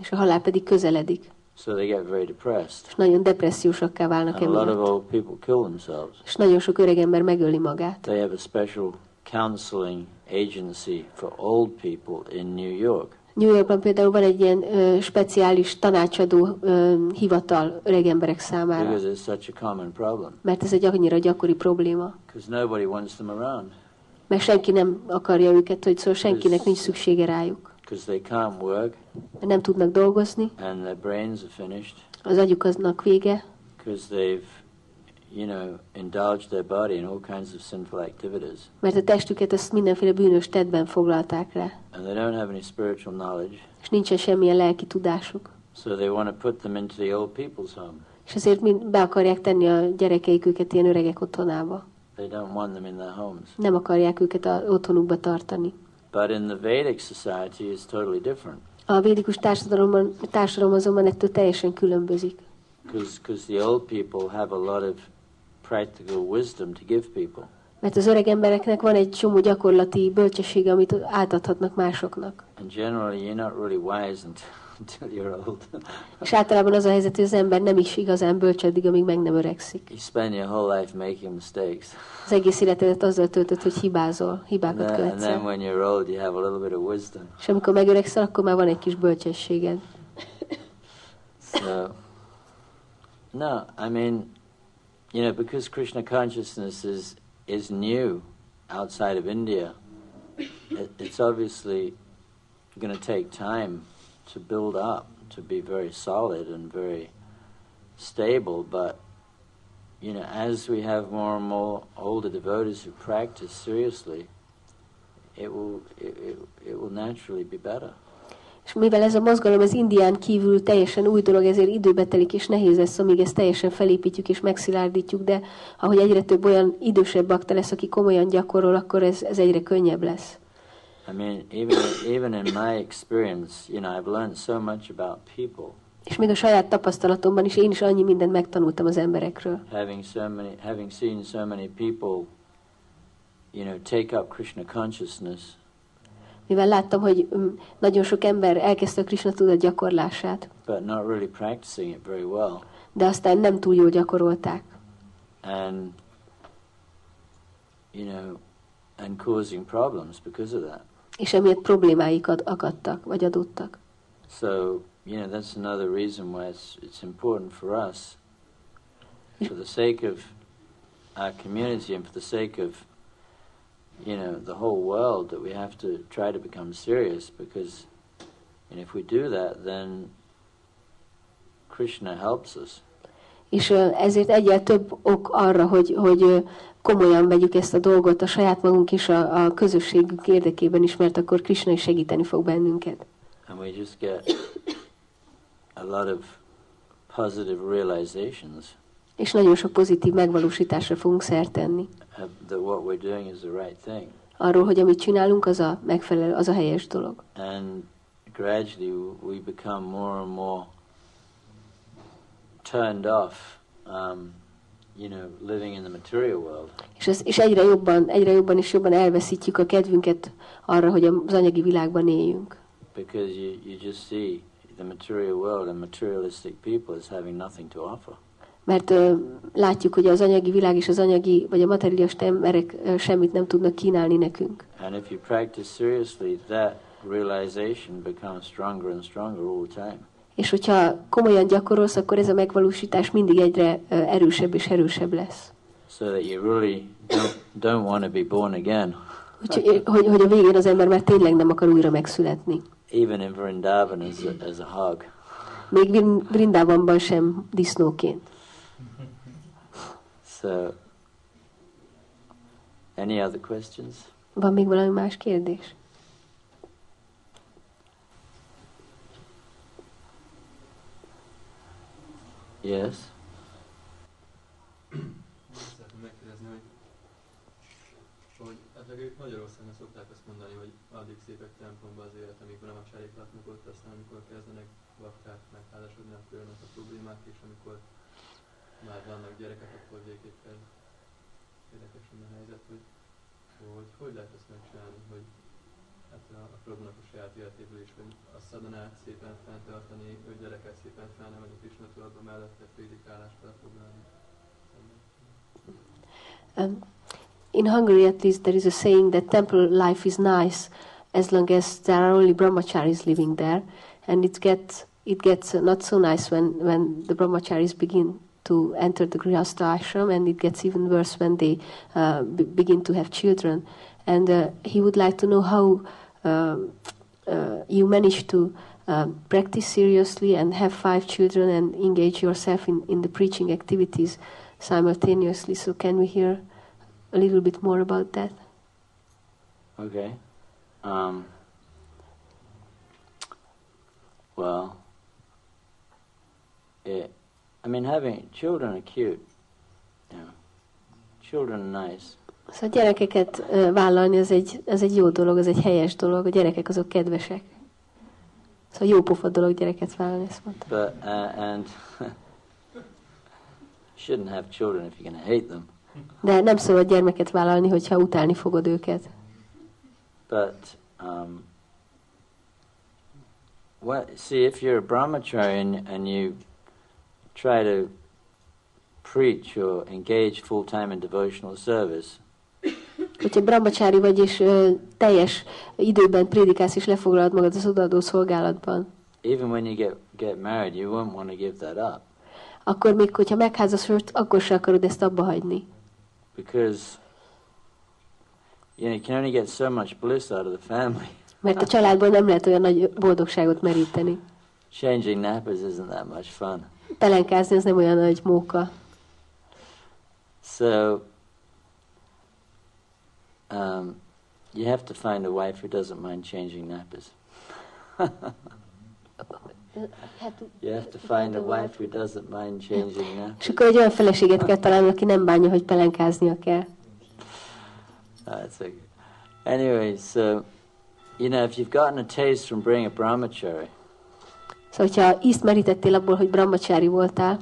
És a halál pedig közeledik, so they get very depressed. és nagyon depressziósakká válnak And a lot of emiatt. old people kill themselves. És nagyon sok öreg ember megöli magát. They have a special counseling agency for old people in New York. New Yorkban például van egy ilyen ö, speciális tanácsadó ö, hivatal öreg emberek számára, because it's such a common problem. mert ez egy annyira gyakori probléma. Because nobody wants them around. Mert senki nem akarja őket, hogy szóval senkinek nincs szüksége rájuk. Because they can't work Mert nem tudnak dolgozni, and their brains are finished. az agyuknak vége, Because they've, you know, indulged their body in all kinds of sinful activities. mert a testüket ezt mindenféle bűnös tettben foglalták le, And they don't have any spiritual knowledge. és nincsen semmilyen lelki tudásuk. So they want to put them into the old people's home. És ezért mind be akarják tenni a gyerekeik őket ilyen öregek otthonába. They don't want them in their homes. Nem akarják őket a otthonukba tartani. But in the Vedic society, it's totally different. A védikus társadalomban, társadalom azonban ettől teljesen különbözik. Because the old people have a lot of practical wisdom to give people. Mert az öreg embereknek van egy csomó gyakorlati bölcsessége, amit átadhatnak másoknak. And generally, you're not really wise until, until you're old. És általában az a helyzet, hogy az ember nem is igazán bölcs addig, amíg meg nem öregszik. you spend your whole life making mistakes. Az egész életedet azzal töltött, hogy hibázol, And hibákat then, and követsz then el. when you're old, you have a little bit of wisdom. És amikor megöregszel, akkor már van egy kis bölcsességed. So, no, I mean, you know, because Krishna consciousness is is new outside of India, it, it's obviously going to take time to build up to be very solid and very stable. But you know, as we have more and more older devotees who practice seriously, it will it, it, it will naturally be better. És mivel ez a mozgalom az Indián kívül teljesen új dolog, ezért időbe telik, és nehéz lesz, amíg ezt teljesen felépítjük és megszilárdítjuk, de ahogy egyre több olyan idősebb bakta lesz, aki komolyan gyakorol, akkor ez, ez egyre könnyebb lesz. I mean, even even in my experience, you know, I've learned so much about people, És még a saját tapasztalatomban is én is annyi mindent megtanultam az emberekről. having so many, having seen so many people, you know, take up Krishna consciousness, Mivel láttam, hogy mm, nagyon sok ember elkezdte a Krishna tudat gyakorlását, but not really practicing it very well, de aztán nem túl jól gyakorolták. and you know, and causing problems because of that. És emiatt problémáik ad- akadtak, vagy adottak. So, you know, that's another reason why it's it's important for us, for the sake of our community and for the sake of you know the whole world, that we have to try to become serious because, and if we do that, then Krishna helps us. És ezért egyel több ok arra, hogy, hogy komolyan vegyük ezt a dolgot a saját magunk és a, a közösségünk érdekében is, mert akkor Krishna is segíteni fog bennünket. And we just get a lot of positive realizations És nagyon sok pozitív megvalósításra fogunk szert tenni. that what we're doing is the right thing. Arról, hogy amit csinálunk, az a megfelelő, az a helyes dolog. and gradually we become more and more turned off, um, you know, living in the material world. És, ez, és egyre jobban, egyre jobban és jobban elveszítjük a kedvünket arra, hogy az anyagi világban éljünk. Because you, you just see the material world and materialistic people as having nothing to offer. Mert ö, látjuk, hogy az anyagi világ és az anyagi, vagy a materialista emberek ö, semmit nem tudnak kínálni nekünk. And if you practice seriously, that realization becomes stronger and stronger all the time. És hogyha komolyan gyakorolsz, akkor ez a megvalósítás mindig egyre erősebb és erősebb lesz. So that you really don't, don't want to be born again. Úgyhogy, hogy, hogy a végén az ember már tényleg nem akar újra megszületni. Even in Vrindavan as a, as a hog. Még Vrin- Vrindávamban sem disznóként. So, any other questions? Van még valami más kérdés? Yes. Azt szeretném megkérdezni, hogy, hogy hát meg Magyarországon szokták azt mondani, hogy addig szépek templomba az élet, amíg nem a cserék laknak ott, aztán amikor kezdenek bakták megházasodni, akkor jönnek a problémák, és amikor már vannak gyerekek, akkor végképpen érdekes a helyzet, hogy, hogy hogy lehet ezt megcsinálni, hogy hát a, a Prabhunak a saját életéből is, hogy a szadanát szépen fenntartani, hogy gyereket szépen felnevelni, Um, in Hungary, at least, there is a saying that temple life is nice as long as there are only brahmacharis living there, and it gets it gets uh, not so nice when when the brahmacharis begin to enter the grihastha ashram, and it gets even worse when they uh, b- begin to have children. And uh, he would like to know how um, uh, you manage to um, practice seriously and have five children and engage yourself in, in the preaching activities simultaneously. So, can we hear a little bit more about that? Okay. Um, well, it, I mean, having children are cute. Know, children are nice. Szóval gyerekeket ö, vállalni, az egy, az egy jó dolog, az egy helyes dolog, a gyerekek azok kedvesek. Szóval jó pofa dolog gyereket vállalni, ezt mondta. But uh, and shouldn't have children if you're going to hate them. De nem szabad gyermeket vállalni, hogyha utálni fogod őket. But um, what? See, if you're a brahmachari and, and you try to preach or engage full time in devotional service, Hogyha brahmacsári vagy, és ö, teljes időben prédikálsz, és lefoglalod magad az odaadó szolgálatban, even when you get get married, you won't want to give that up akkor még, hogyha megházasodsz, akkor se akarod ezt abba hagyni. because you know you can only get so much bliss out of the family. Mert a családban nem lehet olyan nagy boldogságot meríteni. Changing nappers isn't that much fun. Pelenkázni az nem olyan nagy móka. So um, you have to find a wife who doesn't mind changing nappers. You have to find a wife who doesn't mind changing nappers. És akkor egy olyan feleséget kell találni, aki nem bánja, hogy pelenkáznia kell. That's okay. Anyway, so you know, if you've gotten a taste from being a brahmachari, Szóval, hogyha ízt merítettél abból, hogy brahmacsári voltál,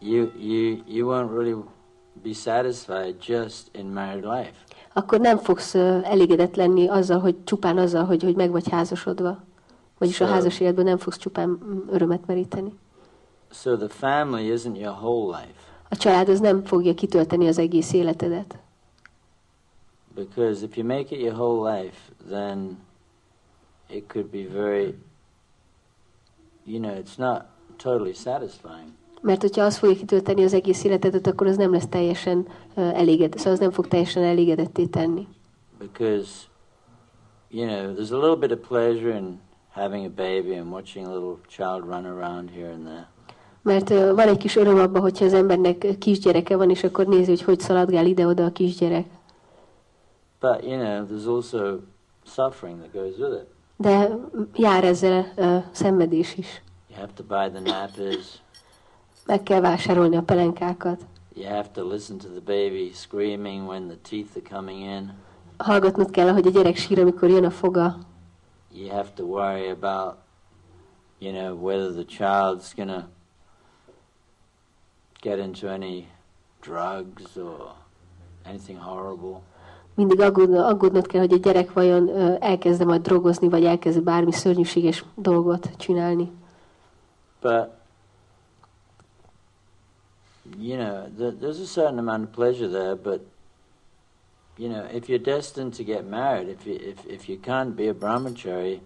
you you you won't really be satisfied just in married life. akkor nem fogsz elégedett lenni azzal, hogy csupán azzal, hogy, hogy meg vagy házasodva. Vagyis a Szóval- házas életben nem fogsz csupán mm, örömet meríteni. So the family isn't your whole life A család az nem fogja kitölteni az egész életedet. because if you make it your whole life, then it could be very, you know, it's not totally satisfying. Mert hogyha az fogja kitölteni az egész életedet, akkor az nem lesz teljesen elégedett, szóval az nem fog teljesen elégedetté tenni. because you know there's a little bit of pleasure in having a baby and watching a little child run around here and there Mert uh, van egy kis öröm abban, hogyha az embernek kisgyereke van, és akkor nézi, hogy hogy szaladgál ide-oda a kisgyerek. but you know there's also suffering that goes with it De jár ezzel uh, szenvedés is. you have to buy the nappers Meg kell vásárolni a pelenkákat. you have to listen to the baby screaming when the teeth are coming in Hallgatnod kell, hogy a gyerek sír, amikor jön a foga. you have to worry about you know whether the child's gonna get into any drugs or anything horrible Mindig aggódnod, aggódnod kell, hogy a gyerek vajon ö, elkezde majd drogozni, vagy elkezd bármi szörnyűséges dolgot csinálni. But you know, th- there's a certain amount of pleasure there. But you know, if you're destined to get married, if you if if you can't be a brahmachari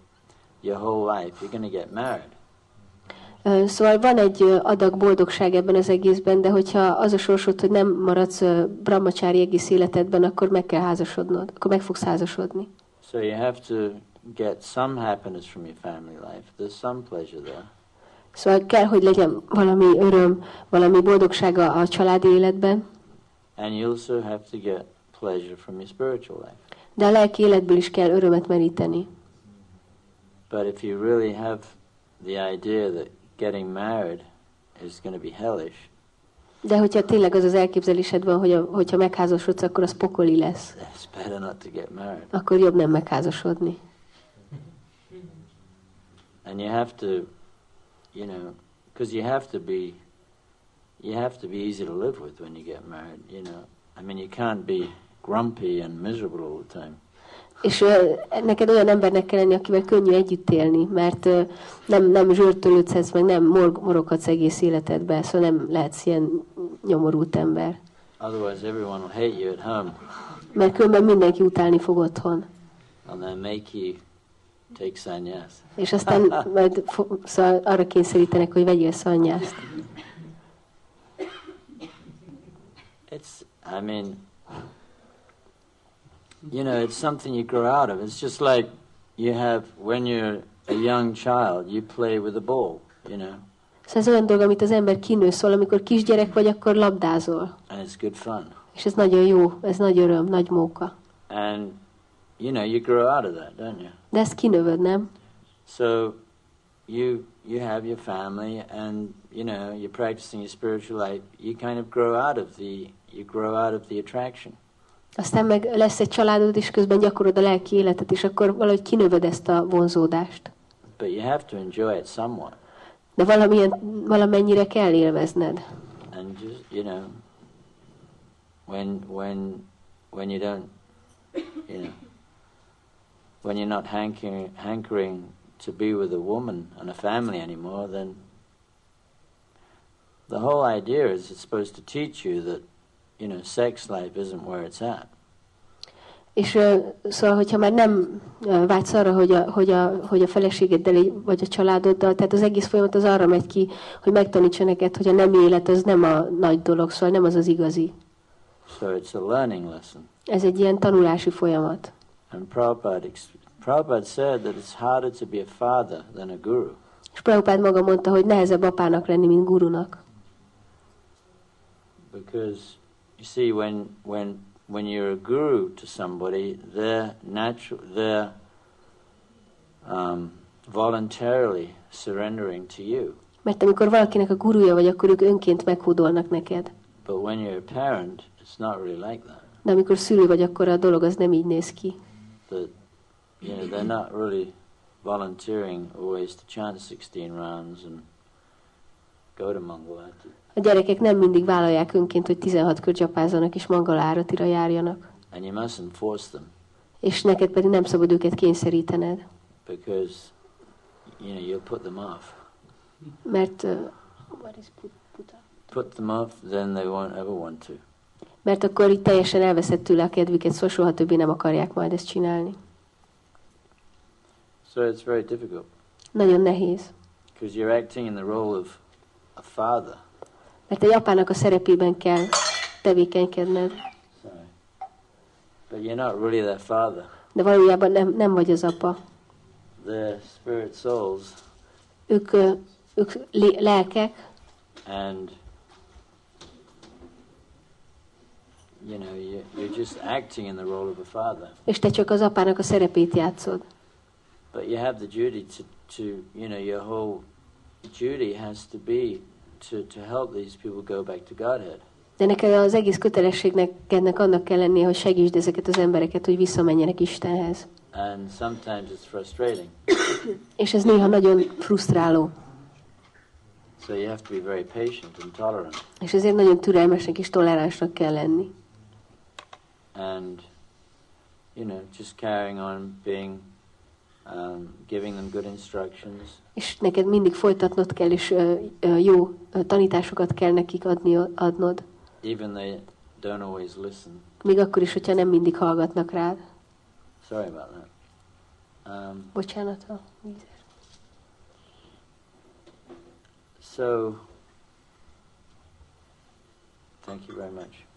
your whole life, you're going to get married. Szóval van egy adag boldogság ebben az egészben, de hogyha az a sorsod, hogy nem maradsz brahmacsári egész életedben, akkor meg kell házasodnod, akkor meg fogsz házasodni. So you have to get some happiness from your family life. There's some pleasure there. Szóval kell, hogy legyen valami öröm, valami boldogsága a családi életben, And you also have to get pleasure from your spiritual life. de a lelki életből is kell örömet meríteni. But if you really have the idea that getting married is going to be hellish, De hogyha tényleg az az elképzelésed van, hogy a, hogyha megházasodsz, akkor az pokoli lesz, akkor jobb nem megházasodni. And you have to, you know, because you have to be, you have to be easy to live with when you get married. You know, I mean, you can't be grumpy and miserable all the time. És neked olyan embernek kell lenni, akivel könnyű együtt élni, mert nem, nem zsörtölődsz, meg nem mor- moroghatsz egész életedbe, szóval nem lehetsz ilyen nyomorult ember. Otherwise, everyone will hate you at home, Mert különben mindenki utálni fog otthon. and they'll make you take sannyas. És aztán majd szóval arra kényszerítenek, hogy vegyél szanyászt. It's, I mean, you know, it's something you grow out of. It's just like you have, when you're a young child, you play with a ball, you know, Szóval ez olyan dolog, amit az ember kinő szól, amikor kisgyerek vagy, akkor labdázol. and it's good fun. És ez nagyon jó, ez nagy öröm, nagy móka. And, you know, you grow out of that, don't you? De ezt kinövöd, nem? So you you have your family and you know you're practicing your spiritual life you kind of grow out of the you grow out of the attraction Aztán meg lesz egy családod, és közben gyakorod a lelki életet, és akkor valahogy kinövöd ezt a vonzódást. but you have to enjoy it somewhat De valamilyen, valamennyire kell élvezned. and just you know when when when you don't you know when you're not hankering hankering to be with a woman and a family anymore then the whole idea is it's supposed to teach you that you know sex life isn't where it's at És szóval, hogyha már nem vágysz arra, hogy a, hogy a, hogy a feleségeddel vagy a családoddal, tehát az egész folyamat az arra megy ki, hogy megtanítsa neked, hogy a nem élet az nem a nagy dolog, szóval nem az az igazi. So it's a learning lesson. Ez egy ilyen tanulási folyamat. And Prabhupada, Prabhupada said that it's harder to be a father than a guru. És Prabhupád maga mondta, hogy nehezebb apának lenni, mint gurunak. Because you see, when when when you're a guru to somebody, they're natural, they're um, voluntarily surrendering to you. Mert amikor valakinek a guruja vagy, akkor ők önként meghódolnak neked. But when you're a parent, it's not really like that. De amikor szülő vagy, akkor a dolog az nem így néz ki. That you know they're not really volunteering always to chant 16 rounds and go to Mangalati. A gyerekek nem mindig vállalják önként, hogy 16 kör csapázzanak és mangaláratira járjanak. And you mustn't force them. És neked pedig nem szabad őket kényszerítened. because you know you'll put them off. Mert, uh, what is put, put up? Put them off, then they won't ever want to. Mert akkor itt teljesen elveszett tőle a kedvüket, szóval soha többé nem akarják majd ezt csinálni. So it's very difficult Nagyon nehéz. because you're acting in the role of a father. Mert egy apának a szerepében kell tevékenykedned. Sorry. But you're not really their father. De valójában nem, nem vagy az apa. They're spirit souls, Ők, ők lelkek, and you know you, you're just acting in the role of a father. és te csak az apának a szerepét játszod. But you have the duty to, to you know your whole duty has to be to, to help these people go back to Godhead. De neked az egész kötelességnek ennek annak kell lennie, hogy segítsd ezeket az embereket, hogy visszamenjenek Istenhez. And sometimes it's frustrating. És ez néha nagyon frusztráló. So you have to be very patient and tolerant. És ezért nagyon türelmesnek és toleránsnak kell lenni. And, you know, just carrying on being, um, giving them good instructions. És neked mindig folytatnod kell, és ö, jó ö, tanításokat kell nekik adni, adnod. Even they don't always listen. Még akkor is, hogyha nem mindig hallgatnak rád. Sorry about that. Um, Bocsánat, a vízes. so, thank you very much.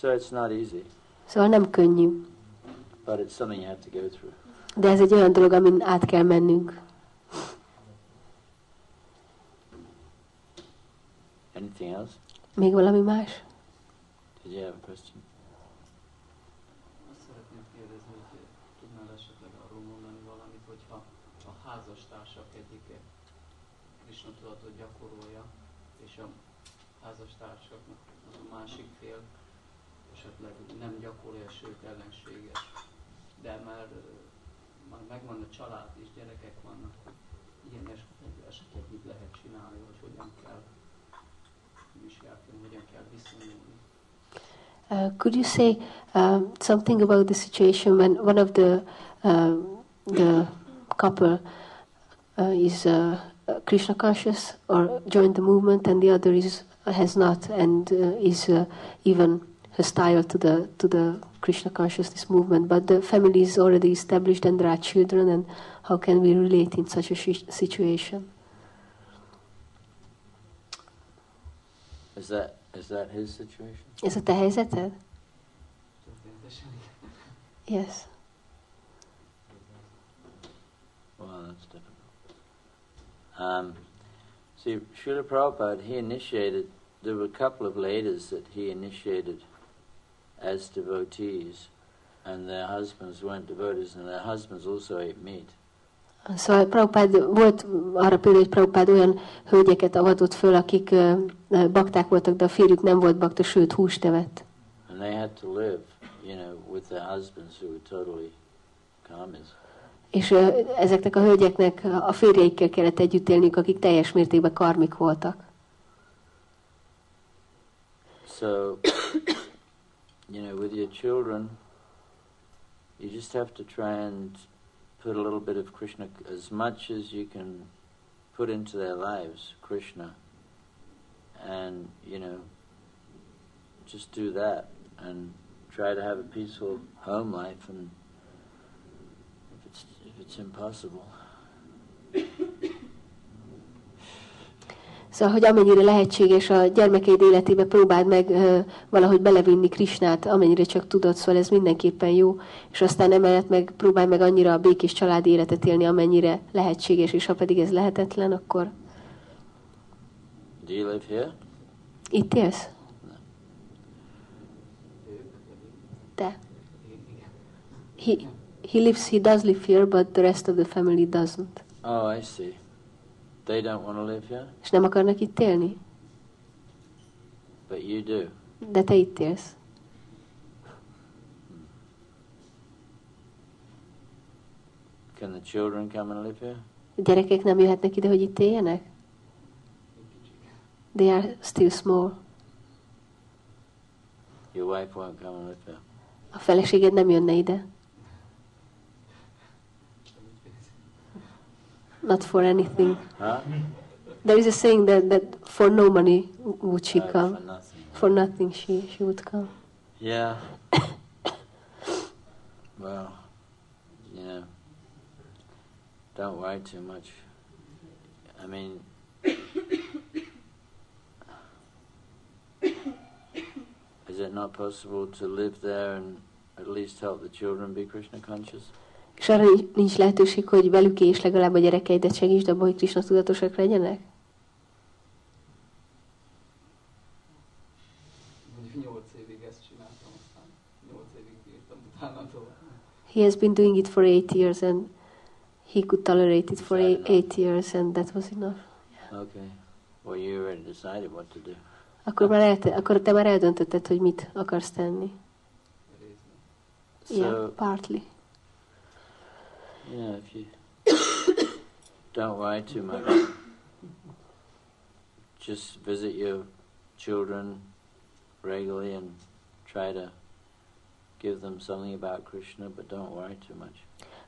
So it's not easy, Szóval nem könnyű, but it's something you have to go through. De ez egy olyan dolog, amin át kell mennünk. Anything else? Még valami más? Did you have a question? Megvan a család és gyerekek vannak, hogy ilyen mit lehet csinálni, vagy hogyan kell viselkedni, hogyan kell viszonyulni. Uh, could you say uh, something about the situation when one of the uh, the couple uh, is uh, Krishna conscious or joined the movement, and the other is has not, and uh, is even hostile to the to the Krishna consciousness movement. But the family is already established, and there are children, and how can we relate in such a situation? Is that is that his situation? Ez a te helyzeted? Yes. Well, that's difficult. Um, see, Srila Prabhupada, he initiated, there were a couple of ladies that he initiated as devotees, and their husbands weren't devotees, and their husbands also ate meat. Szóval Prabhupád, volt arra példa, hogy Prabhupád olyan hölgyeket avatott föl, akik bakták voltak, de a férjük nem volt bakta, sőt húst evett. And they had to live, you know, with their husbands who were totally karmis. És ezeknek a hölgyeknek a férjeikkel kellett együtt élniük, akik teljes mértékben karmik voltak. So, you know, with your children, you just have to try and put a little bit of Krishna, as much as you can put into their lives, Krishna, and, you know, just do that and try to have a peaceful home life and if it's, if it's impossible, Szóval, hogy amennyire lehetséges a gyermekeid életébe próbáld meg uh, valahogy belevinni Krisnát, amennyire csak tudod, szóval ez mindenképpen jó, és aztán emellett meg próbálj meg annyira a békés családi életet élni, amennyire lehetséges, és ha pedig ez lehetetlen, akkor Do you live here? itt élsz? Te. He, he lives, he does live here, but the rest of the family doesn't. Oh, I see. They don't want to live here, És nem akarnak itt élni? but you do. De te itt élsz. Can the children come and live here? A gyerekek nem jöhetnek ide, hogy itt éljenek? They are still small. Your wife won't come and live here. A feleséged nem jönne ide. Not for anything. Huh? There is a saying that, that for no money would she uh, No, come. For nothing. For nothing she, she would come. Yeah. well, you know, don't worry too much. I mean, is it not possible to live there and at least help the children be Krishna conscious? És arra nincs- lehetőség, hogy velük és legalább a gyerekeidet segítsd abban, hogy Krishna tudatosak legyenek? Mondjuk 8 évig ezt csináltam, aztán 8 évig bírtam utána tovább. He has been doing it for eight years and he could tolerate it for eight, eight years and that was enough. Okay. Well, you already decided what to do. Akkor, már elte, akkor te már eldöntötted, hogy mit akarsz tenni. Yeah, partly. Know, if you don't worry too much, just visit your children regularly and try to give them something about Krishna, but don't worry too much.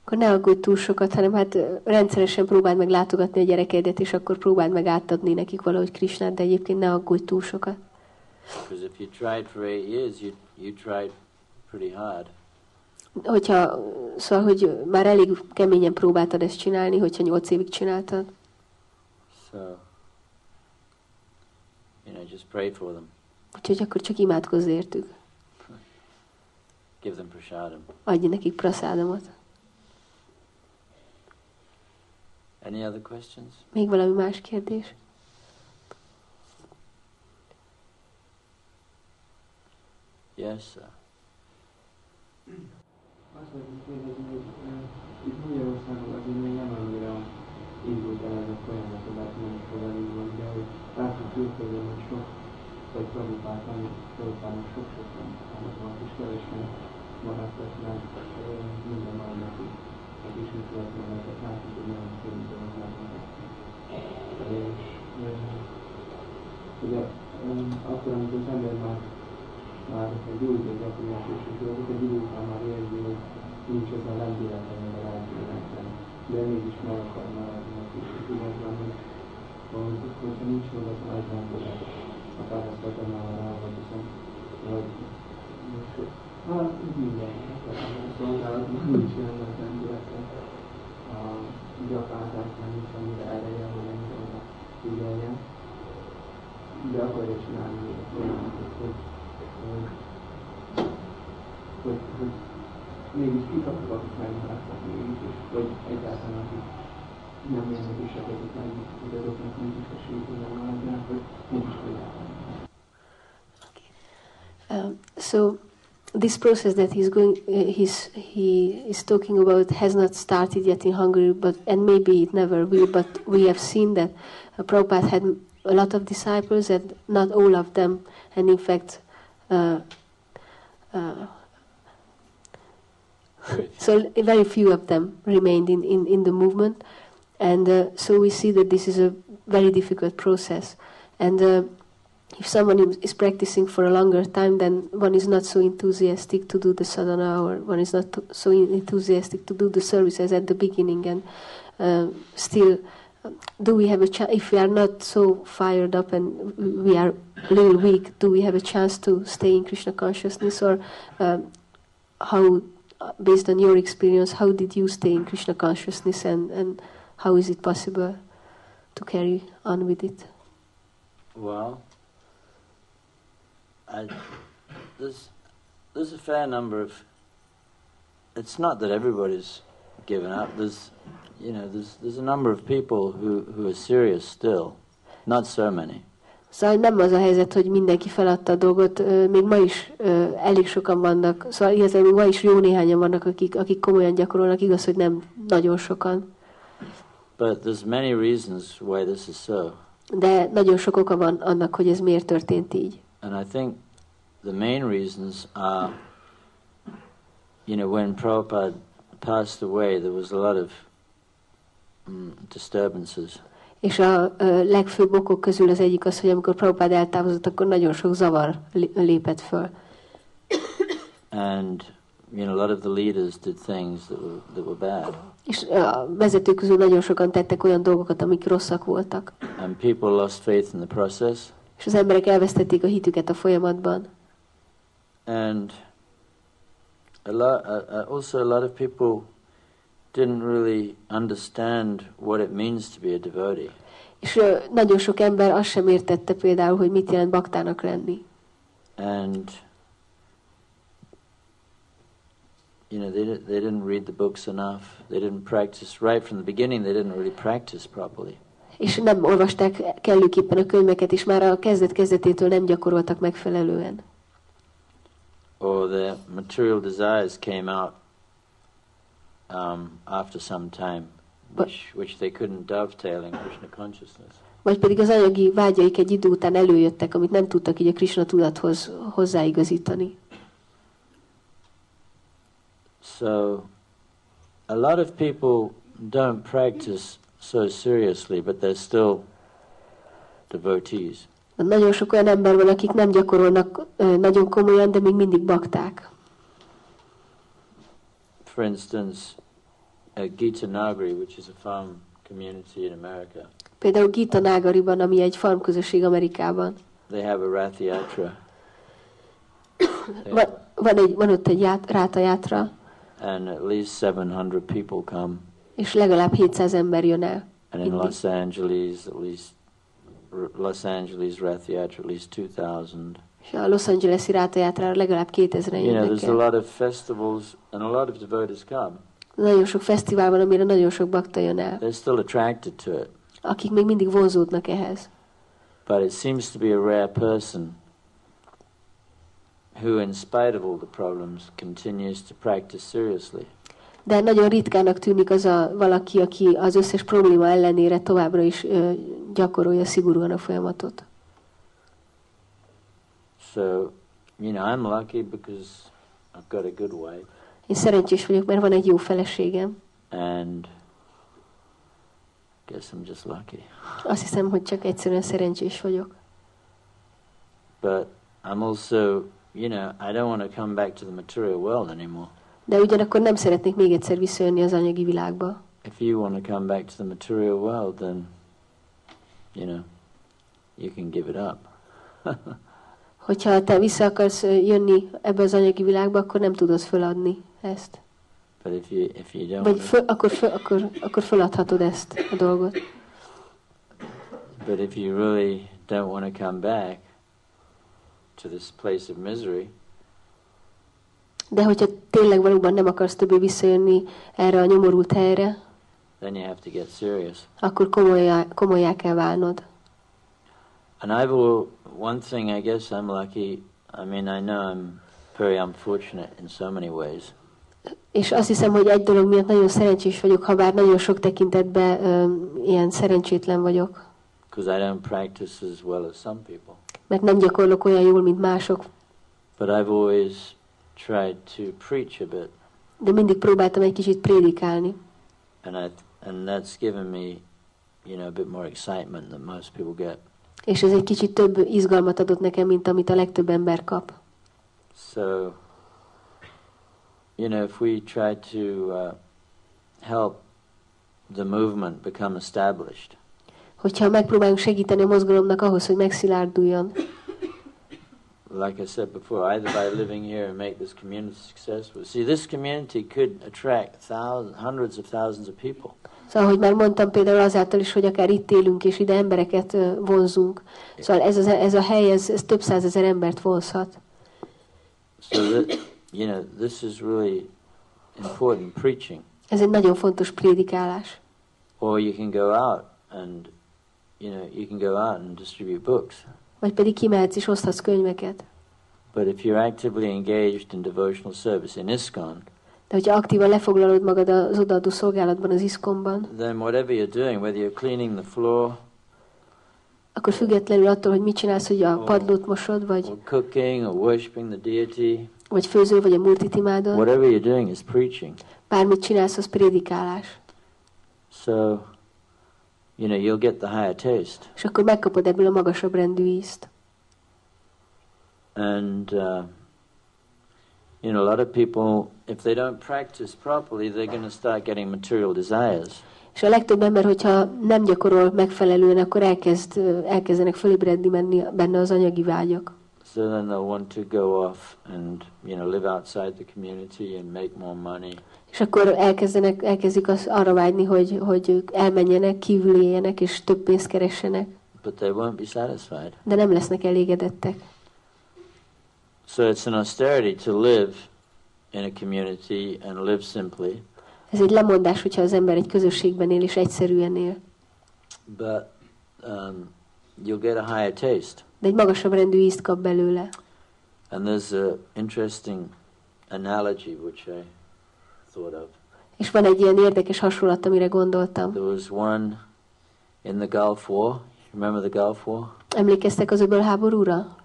Akkor ne aggódj túl sokat, hanem hát rendszeresen próbáld meg látogatni a gyerekeidet, és akkor próbáld meg átadni nekik valahogy Krisnát, de egyébként ne aggódj túl sokat. Because if you tried for eight years, you you tried pretty hard. Hogyha, szóval, hogy már elég keményen próbáltad ezt csinálni, hogyha nyolc évig csináltad, So, you know, just pray for them. úgyhogy akkor csak imádkozz értük. Give them prasadam. Adj nekik praszádomot. Any other questions? Még valami más kérdés? Yes, sir. Azt szeretném kérdezni, hogy itt Magyarországon azért még nem annyira indult el ez a folyamat, bár nem is velünk van, de hogy látjuk külföldön, hogy sok, vagy Prabhupáton, Prabhupának sok-sok van, és kevesen maradtak meg minden mai napig. A kis műsoratmanákat látjuk, hogy nagyon szépen látnak. És ugye akkor, amikor az ember már már gyakorlás és és azok egy idő után már érzi, hogy nincs ez a lendülete, meg a lendületen, de mégis meg akar maradni a van, hogy, hogy, hogyha nincs meg az a nagy lendület, akár a vagy viszont, vagy hát minden, a szolgálatban nincs ilyen nagy lendülete, a gyakorlásnak nincs annyira ereje, hogy ennyire oda figyeljen, de akarja csinálni a folyamatot, hogy hogy, hogy, mégis és vagy egyáltalán akik nem hogy azoknak esélyük, hogy so this process that he's going, uh, he's, he is talking about has not started yet in Hungary, but and maybe it never will. But we have seen that uh, Prabhupada had a lot of disciples, and not all of them, and in fact, uh, uh, so very few of them remained in, in, in the movement. And uh, so we see that this is a very difficult process. And uh, if someone is practicing for a longer time, then one is not so enthusiastic to do the sadhana, or one is not so enthusiastic to do the services at the beginning. And uh, still, do we have a chance, if we are not so fired up and we are a little weak, do we have a chance to stay in Krishna consciousness? Or um, how, based on your experience, how did you stay in Krishna consciousness and, and how is it possible to carry on with it? Well, I, there's, there's a fair number of. It's not that everybody's given up. There's you know, there's, there's a number of people who, who are serious still, not so many. Szóval nem az a helyzet, hogy mindenki feladta a dolgot, még ma is elég sokan vannak, szóval igazából még ma is jó néhányan vannak, akik, akik komolyan gyakorolnak, igaz, hogy nem nagyon sokan. But there's many reasons why this is so. De nagyon sok oka van annak, hogy ez miért történt így. And I think the main reasons are, you know, when Prabhupada passed away, there was a lot of Mm, disturbances. És a, a legfőbb okok közül az egyik az, hogy amikor Prabhupád eltávozott, akkor nagyon sok zavar lépett föl. And you know, a lot of the leaders did things that were, that were bad. És a vezetők közül nagyon sokan tettek olyan dolgokat, amik rosszak voltak. And people lost faith in the process. És az emberek elvesztették a hitüket a folyamatban. And a lot, uh, also a lot of people didn't really understand what it means to be a devotee. És uh, nagyon sok ember azt sem értette például, hogy mit jelent baktának lenni. And you know, they, they didn't read the books enough. They didn't practice right from the beginning. They didn't really practice properly. És nem olvasták kellőképpen a könyveket, és már a kezdet kezdetétől nem gyakoroltak megfelelően. Or the material desires came out um, after some time, which, which they couldn't dovetail in Krishna consciousness. Vagy pedig az anyagi vágyaik egy idő után előjöttek, amit nem tudtak így a Krishna tudathoz hozzáigazítani. So, a lot of people don't practice so seriously, but they're still devotees. Nagyon sok olyan ember van, akik nem gyakorolnak nagyon komolyan, de még mindig bakták. For instance, at Gita Nagari, which is a farm community in America. Például Gita Nagariban, ami egy farm közösség Amerikában. They have a Rath Yatra. van, van, egy, van ott egy ját, Ráta Yatra. And at least 700 people come. És legalább 700 ember jön el. And in Los Angeles, at least Los Angeles Rath Theatre at least 2000. És a Los Angeles-i Ráta Yatra legalább 2000 You know, there's a lot of festivals and a lot of devotees come. Nagyon sok fesztivál van, amire nagyon sok bakta jön el, They're still attracted to it. akik még mindig vonzódnak ehhez. But it seems to be a rare person who, in spite of all the problems, continues to practice seriously. De nagyon ritkának tűnik az a valaki, aki az összes probléma ellenére továbbra is gyakorolja szigorúan a folyamatot. So, you know, I'm lucky because I've got a good wife, Én szerencsés vagyok, mert van egy jó feleségem. and guess I'm just lucky. Azt hiszem, hogy csak egyszerűen szerencsés vagyok. But I'm also, you know, I don't want to come back to the material world anymore. De ugyanakkor nem szeretnék még egyszer visszajönni az anyagi világba. If you want to come back to the material world, then, you know, you can give it up. Hogyha te vissza akarsz jönni ebbe az anyagi világba, akkor nem tudod föladni ezt. But if you if you don't, Vagy föl, akkor, föl, akkor, akkor föladhatod ezt a dolgot. but if you really don't want to come back to this place of misery, De hogyha tényleg valóban nem akarsz többé visszajönni erre a nyomorult helyre, then you have to get serious. akkor komolyá, komolyá kell válnod. And I've all, one thing I guess I'm lucky. I mean, I know I'm very unfortunate in so many ways. És azt hiszem, hogy egy dolog miatt nagyon szerencsés vagyok, ha bár nagyon sok tekintetben ö, ilyen szerencsétlen vagyok. because I don't practice as well as some people. Mert nem gyakorlok olyan jól, mint mások. But I've always tried to preach a bit, De mindig próbáltam egy kicsit prédikálni. and I and that's given me, you know, a bit more excitement than most people get. És ez egy kicsit több izgalmat adott nekem, mint amit a legtöbb ember kap. So, you know, if we try to uh, help the movement become established, Hogyha megpróbálunk segíteni a mozgalomnak ahhoz, hogy megszilárduljon, like I said before, either by living here and make this community successful. See, this community could attract thousands, hundreds of thousands of people. Szóval, ahogy már mondtam, például azáltal is, hogy akár itt élünk, és ide embereket vonzunk. Szóval ez, az, ez a hely, ez, ez több százezer embert vonzhat. So that you know, this is really important preaching. Ez egy nagyon fontos prédikálás. Or you can go out and you know, you can go out and distribute books. Vagy pedig kimehetsz és oszthatsz könyveket. But if you're actively engaged in devotional service in ISKCON, De hogyha aktívan lefoglalod magad az odaadó szolgálatban, az iszkomban, then whatever you're doing, whether you're cleaning the floor akkor függetlenül attól, hogy mit csinálsz, hogy a padlót mosod, vagy, or cooking or worshiping the deity, vagy főzöl, vagy a murtit imádod, whatever you're doing is preaching. bármit csinálsz, az prédikálás. So, you know, you'll get the higher taste. És akkor megkapod ebből a magasabb rendű ízt. And, uh, you know, a lot of people, if they don't practice properly, they're going to start getting material desires. És a legtöbb ember, hogyha nem gyakorol megfelelően, akkor elkezd, elkezdenek fölébredni menni benne az anyagi vágyak. So then they'll want to go off and, you know, live outside the community and make more money. És akkor elkezdenek, elkezdik az, arra vágyni, hogy, hogy ők elmenjenek, kívül éljenek, és több pénzt keressenek, But they won't be satisfied. de nem lesznek elégedettek. So it's an austerity to live in a community and live simply. Ez egy lemondás, hogyha az ember egy közösségben él, és egyszerűen él. But um, you'll get a higher taste. De egy magasabb rendű ízt kap belőle. And there's an interesting analogy which I thought of. És van egy ilyen érdekes hasonlat, amire gondoltam. There was one in the Gulf War. Remember the Gulf War? Emlékeztek az öbölháborúra?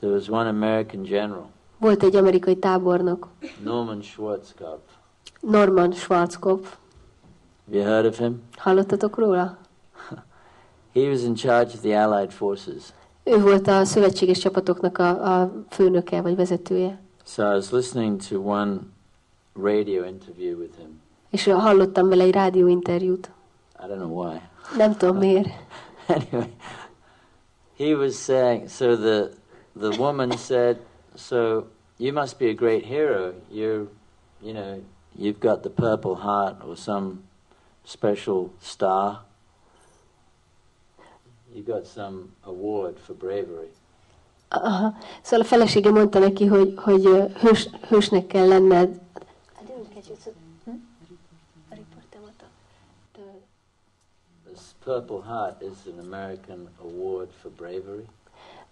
There was one American general, Volt egy amerikai tábornok, Norman Schwarzkopf. Norman Schwarzkopf. Have you heard of him? Hallottatok róla? He was in charge of the Allied forces. Ő volt a szövetséges csapatoknak a, a főnöke, vagy vezetője. So I was listening to one radio interview with him. És hallottam vele egy rádióinterjút. I don't know why. Nem tudom miért. anyway, he was saying, so the the woman said, so you must be a great hero. You're, you know, you've got the Purple Heart or some special star. You got some award for bravery. Aha. Szóval a felesége mondta neki, hogy, hogy hős, hősnek kell lenned. Purple Heart is an American award for bravery.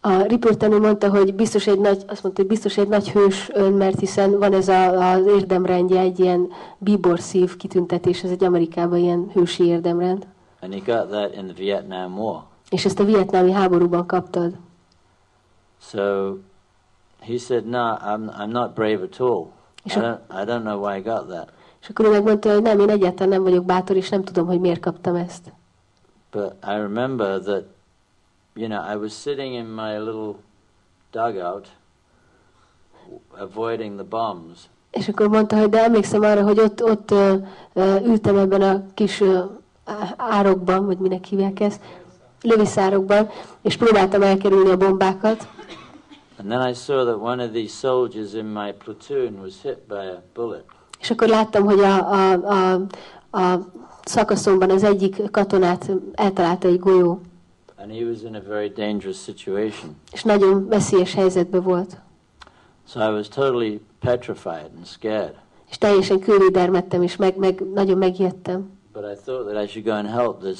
A riportanő mondta, hogy biztos egy nagy, azt mondta, hogy biztos egy nagy hős ön, mert hiszen van ez a, az érdemrendje, egy ilyen bíbor szív kitüntetés, ez egy Amerikában ilyen hősi érdemrend. And he got that in the Vietnam War. És ezt a vietnámi háborúban kaptad. So he said, no, I'm, I'm not brave at all. I Sure. don't, I don't know why I got that. És akkor ő megmondta, hogy nem, én egyáltalán nem vagyok bátor, és nem tudom, hogy miért kaptam ezt. But I remember that, you know, I was sitting in my little dugout, avoiding the bombs. És akkor mondta, hogy de emlékszem arra, hogy ott, ott ö, ö, ültem ebben a kis ö, árokban, vagy minek hívják ezt, löviszárokban, és próbáltam elkerülni a bombákat. And then I saw that one of these soldiers in my platoon was hit by a bullet. És akkor láttam, hogy a, a, a, a szakaszomban az egyik katonát eltalálta egy golyó, And he was in a very dangerous situation. és nagyon veszélyes helyzetben volt. So I was totally petrified and scared. És teljesen körüldermettem, és meg, meg, nagyon megijedtem. But I thought that I should go and help this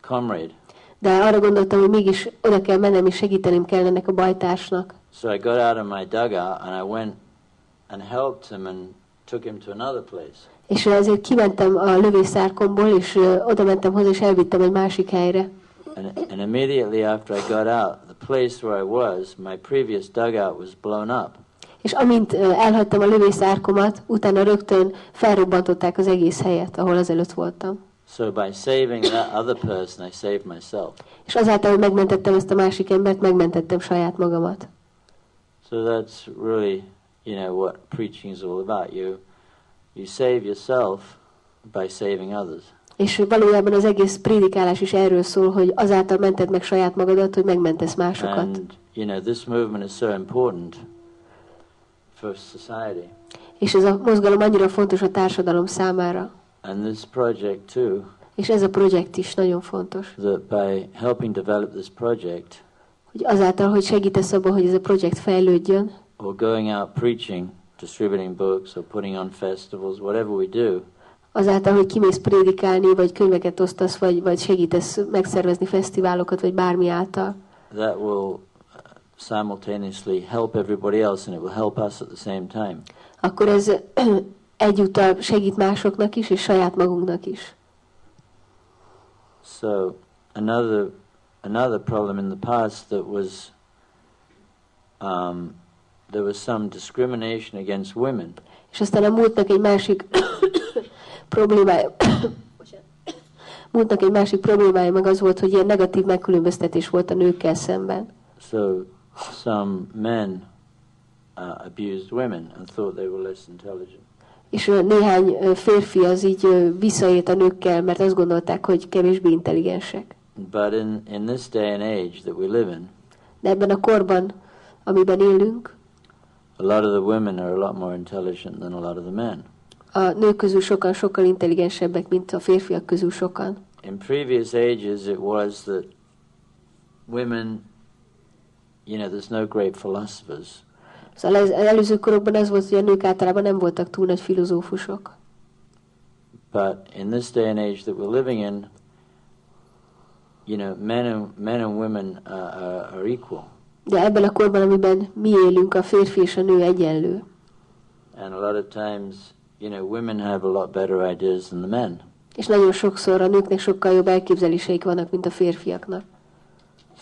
comrade. De arra gondoltam, hogy mégis oda kell mennem, és segítenem kell ennek a bajtársnak. So I got out of my dugout and I went and helped him and took him to another place. És ezért kimentem a lövészárkomból, és oda mentem hozzá, és elvittem egy másik helyre. And, and immediately after I got out, the place where I was, my previous dugout was blown up. És amint elhagytam a lövészárkomat, utána rögtön felrobbantották az egész helyet, ahol azelőtt voltam. So by saving that other person, I saved myself. És azáltal, hogy megmentettem ezt a másik embert, megmentettem saját magamat. So that's really, you know, what preaching is all about. You, you save yourself by saving others. És valójában az egész prédikálás is erről szól, hogy azáltal mented meg saját magadat, hogy megmentesz másokat. And, you know, this movement is so important for society. És ez a mozgalom annyira fontos a társadalom számára. And this project too, És ez a projekt is nagyon fontos. that by helping develop this project, Hogy azáltal, hogy segítesz abban, hogy ez a projekt fejlődjön, or going out preaching, distributing books, or putting on festivals, whatever we do, azáltal, hogy kimész prédikálni, vagy könyveket osztasz, vagy, vagy segítesz megszervezni fesztiválokat, vagy bármi által, that will uh, simultaneously help everybody else and it will help us at the same time. akkor ez egyúttal segít másoknak is, és saját magunknak is. So another another problem in the past that was um, there was some discrimination against women, És aztán a múltnak egy másik problémája, múltnak egy másik problémája meg az volt, hogy ilyen negatív megkülönböztetés volt a nőkkel szemben. so some men uh, abused women and thought they were less intelligent. És néhány férfi az így visszaélt a nőkkel, mert azt gondolták, hogy kevésbé intelligensek. But in, in this day and age that we live in, De ebben a korban, amiben élünk, a lot of the women are a lot more intelligent than a lot of the men. a nők közül sokan sokkal intelligensebbek, mint a férfiak közül sokan. In previous ages, it was that women, you know, there's no great philosophers. Szóval az előző korokban az volt, hogy a nők általában nem voltak túl nagy filozófusok. But in this day and age that we're living in, you know, men and men and women uh, are, are equal, De ebben a korban, amiben mi élünk, a férfi és a nő egyenlő. and a lot of times, you know, women have a lot better ideas than the men. És nagyon sokszor a nőknek sokkal jobb elképzeléseik vannak, mint a férfiaknak.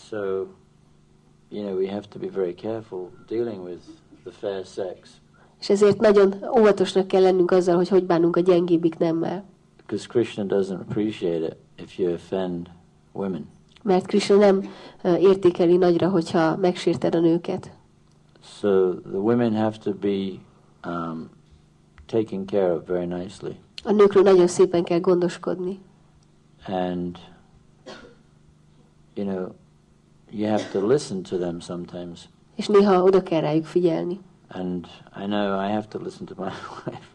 So, you know, we have to be very careful dealing with the fair sex És ezért nagyon óvatosnak kell lennünk azzal, hogy hogy bánunk a gyengébbik nemmel. because Krishna doesn't appreciate it if you offend women. Mert Krishna nem értékeli nagyra, hogyha megsérted a nőket. So the women have to be um, taken care of very nicely. A nőkről nagyon szépen kell gondoskodni. and you know you have to listen to them sometimes És néha oda kell rájuk figyelni. and i know i have to listen to my wife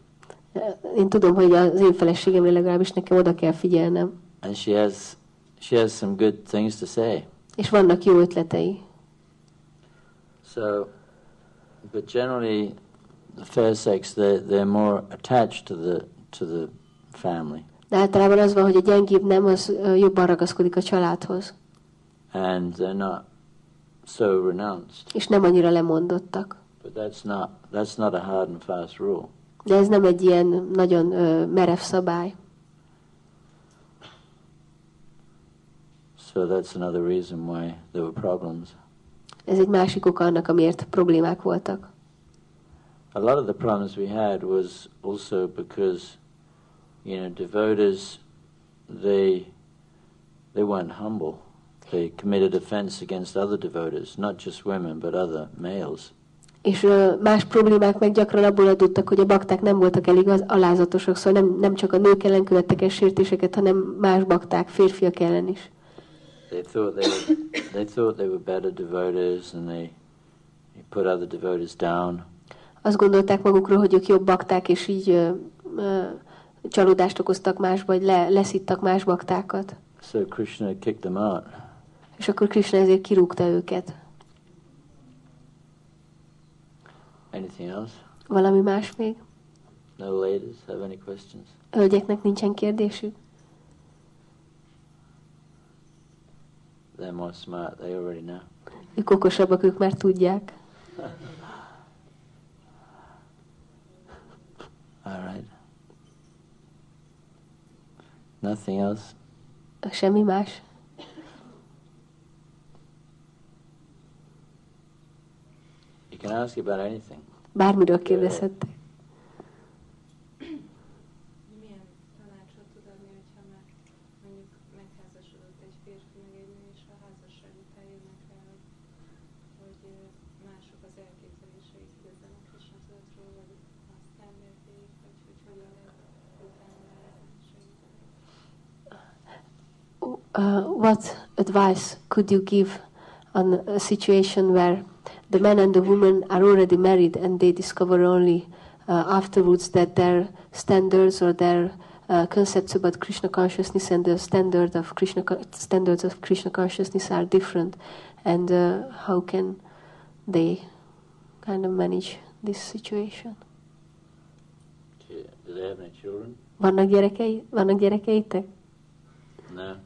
Én tudom, hogy az én feleségemre legalábbis nekem oda kell figyelnem. and she has she has some good things to say És vannak jó ötletei. so but generally the fair sex they they're more attached to the to the family De általában az van, hogy a gyengébb nem, az jobban ragaszkodik a családhoz, and they're not so renounced. és nem annyira lemondottak. But that's not that's not a hard and fast rule. De ez nem egy ilyen nagyon ö, merev szabály. So that's another reason why there were problems. Ez egy másik oka annak, amiért problémák voltak. A lot of the problems we had was also because, you know, devotees they they weren't humble. They committed offense against other devotees, not just women but other males. És más problémák meg gyakran abból adottak, hogy a bakták nem voltak elég az alázatosak, szóval nem, nem csak a nők ellen követtek el sértéseket, hanem más bakták, férfiak ellen is. They thought they were, they thought they were better devotees, and they, they put other devotees down. Azt gondolták magukról, hogy ők jobb bakták, és így ö, ö, csalódást okoztak más, vagy le, leszittak más baktákat. So Krishna kicked them out. És akkor Krishna ezért kirúgta őket. Anything else? Valami más még? No ladies have any questions? Hölgyeknek nincsen kérdésük? They're more smart. They already know. Ők okosabbak, ők már tudják. All right. Nothing else? Semmi más? You can ask about anything. Bármiről kérdezhettek. Uh, what advice could you give on a situation where the man and the woman are already married and they discover only uh, afterwards that their standards or their uh, concepts about Krishna consciousness and the standard of Krishna standards of Krishna consciousness are different, and uh, how can they kind of manage this situation? Do do they have any children? Vannak gyerekei? Vannak gyerekeitek? No.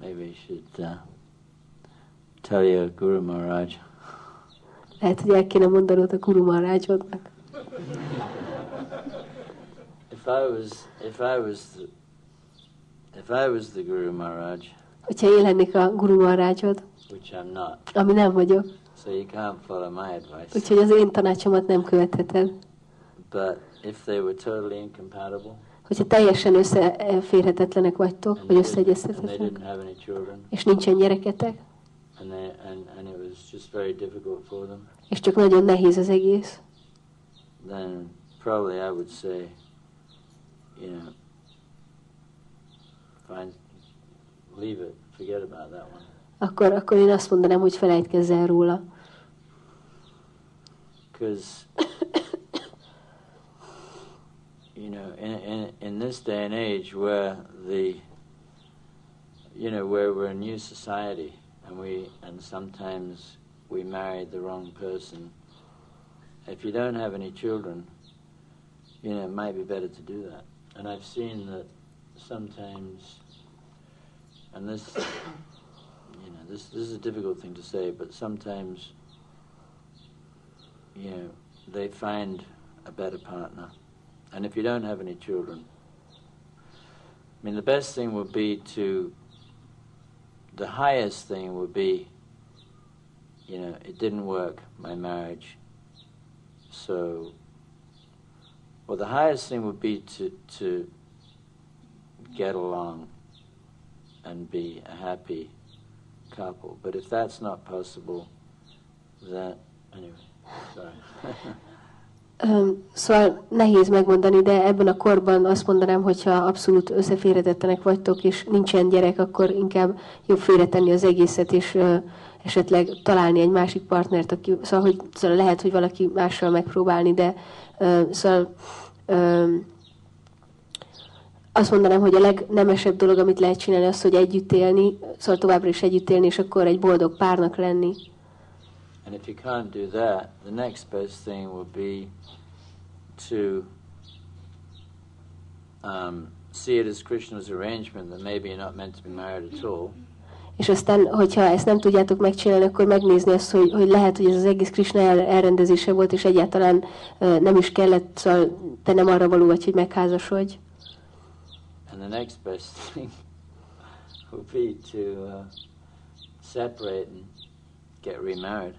Maybe you should uh, tell your Guru Maharaj. Lehet, hogy el kéne mondanod a Guru Maharajodnak. If I was, if I was, the, if I was the Guru Maharaj, Hogyha én lennék a Guru Maharajod, which I'm not, ami nem vagyok, so you can't follow my advice. úgyhogy az én tanácsomat nem követheted. But if they were totally incompatible Hogyha teljesen összeférhetetlenek vagytok, and vagy összeegyeztethetetlenek, és nincsen gyereketek, and they, and, and it was just very difficult for them, és csak nagyon nehéz az egész, then probably I would say, you know, find, leave it, forget about that one. akkor, akkor én azt mondanám, hogy felejtkezz el róla. Because, you know, in, in, in this day and age where the, you know, where we're a new society and we, and sometimes we marry the wrong person, if you don't have any children, you know, it might be better to do that. And I've seen that sometimes, and this, you know, this, this is a difficult thing to say, but sometimes you know, they find a better partner. And if you don't have any children, I mean, the best thing would be to, the highest thing would be, you know, it didn't work, my marriage. So, well, the highest thing would be to, to get along and be a happy couple. But if that's not possible, then, anyway. Sorry. Szóval nehéz megmondani, de ebben a korban azt mondanám, hogyha abszolút összeférhetetlenek vagytok, és nincsen gyerek, akkor inkább jobb félretenni az egészet, és esetleg találni egy másik partnert, aki, szóval, hogy, szóval lehet, hogy valaki mással megpróbálni, de szóval azt mondanám, hogy a legnemesebb dolog, amit lehet csinálni, az, hogy együtt élni, szóval továbbra is együtt élni, és akkor egy boldog párnak lenni. And if you can't do that, the next best thing would be to um, see it as Krishna's arrangement, that maybe you're not meant to be married at all. És aztán, hogyha ezt nem tudjátok megcsinálni, akkor megnézni azt, hogy, hogy lehet, hogy ez az egész Krishna el- elrendezése volt, és egyáltalán ö, nem is kellett, szóval te nem arra való vagy, hogy megházasodj. And the next best thing would be to uh, separate and get remarried.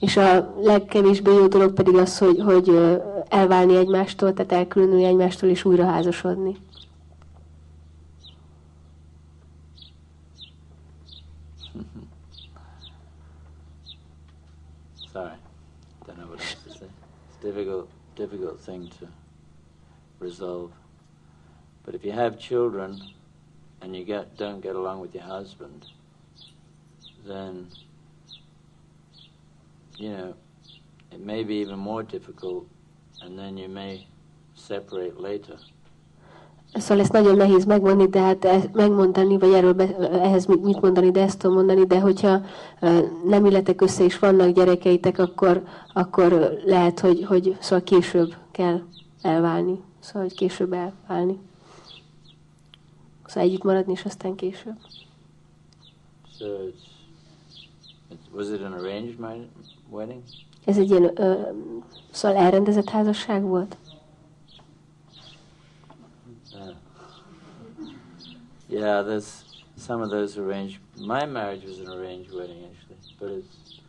És a legkevésbé jó dolog pedig az, hogy, hogy elválni egymástól, tehát elkülönülni egymástól, és újra házasodni. Sorry, don't know what else to say. It's difficult, difficult thing to resolve. But if you have children and you get don't get along with your husband, then you know it may be even more difficult, and then you may separate later. Szóval ezt nagyon nehéz megmondani, de hát e- megmondani, vagy erről be, ehhez mit mondani, de ezt tudom mondani, de hogyha nem illetek össze és vannak gyerekeitek, akkor, akkor lehet, hogy, hogy szóval később kell elválni. Szóval, hogy később elválni. Szóval együtt maradni, és aztán később. So it's, it's was it an arranged wedding? Ez egy ilyen ö, szóval elrendezett házasság volt? Uh, yeah, there's some of those arranged. My marriage was an arranged wedding, actually, but it's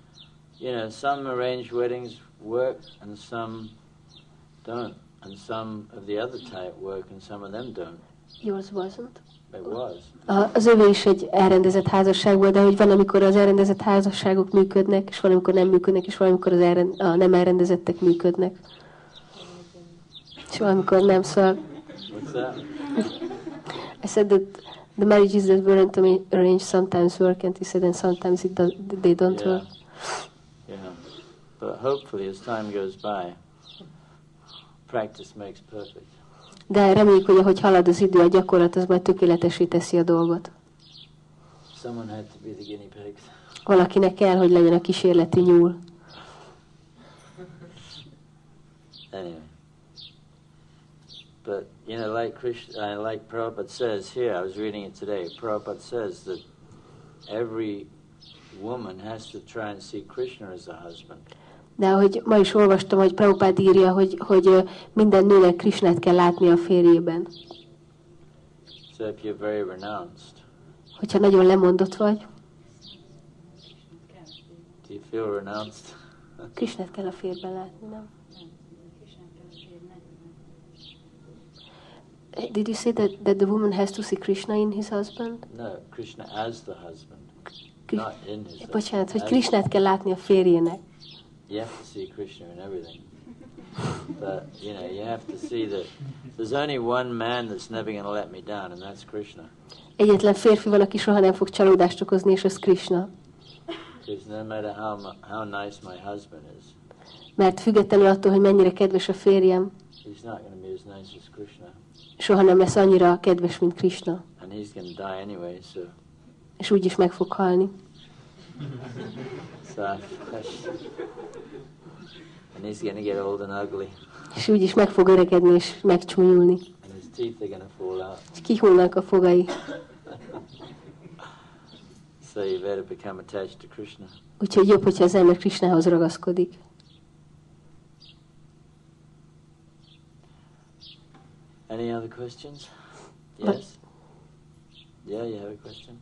you know some arranged weddings work and some don't, and some of the other type work and some of them don't. Yours wasn't? It was. Az övé is egy elrendezett házasság volt, de hogy van, amikor az elrendezett házasságok működnek, és van, amikor nem működnek, és van, amikor az elrend, a nem elrendezettek működnek. És van, amikor nem, szóval What's that? I said that the marriages that weren't arra- arranged sometimes work, and he said, and sometimes it do, they don't Yeah. work. Yeah, but hopefully, as time goes by, practice makes perfect. De reméljük, hogy ahogy halad az idő, a gyakorlat az majd tökéletesé teszi a dolgot. Valakinek kell, hogy legyen a kísérleti nyúl. Anyway. But, you know, like Krishna, uh, like Prabhupada says here, I was reading it today, Prabhupada says that every woman has to try and see Krishna as a husband. De ahogy ma is olvastam, hogy Prabhupád írja, hogy, hogy minden nőnek Krisnát kell látni a férjében. So if you're very renounced, Hogyha nagyon lemondott vagy, do you feel renounced? Krisnát kell a férjben látni, nem? Did you say that, that the woman has to see Krishna in his husband? no, Krishna as the husband, not in his husband. Bocsánat, hogy As- Krisnát kell látni a férjének. You have to see Krishna in everything. But, you know, you have to see that there's only one man that's never going to let me down, and that's Krishna. Egyetlen férfi van, aki soha nem fog csalódást okozni, és az Krishna. Because no matter how, how nice my husband is, Mert függetlenül attól, hogy mennyire kedves a férjem, he's not going to be as nice as Krishna. soha nem lesz annyira kedves, mint Krishna. And he's going to die anyway, so, És úgyis meg fog halni. so and he's going to get old and ugly, És úgyis meg fog öregedni, és megcsúnyulni. and his teeth are going to fall out. És kihulnak a fogai. So you better become attached to Krishna. Úgyhogy jobb, hogyha az ember Krishnához ragaszkodik. Any other questions? Yes? Yeah, you have a question?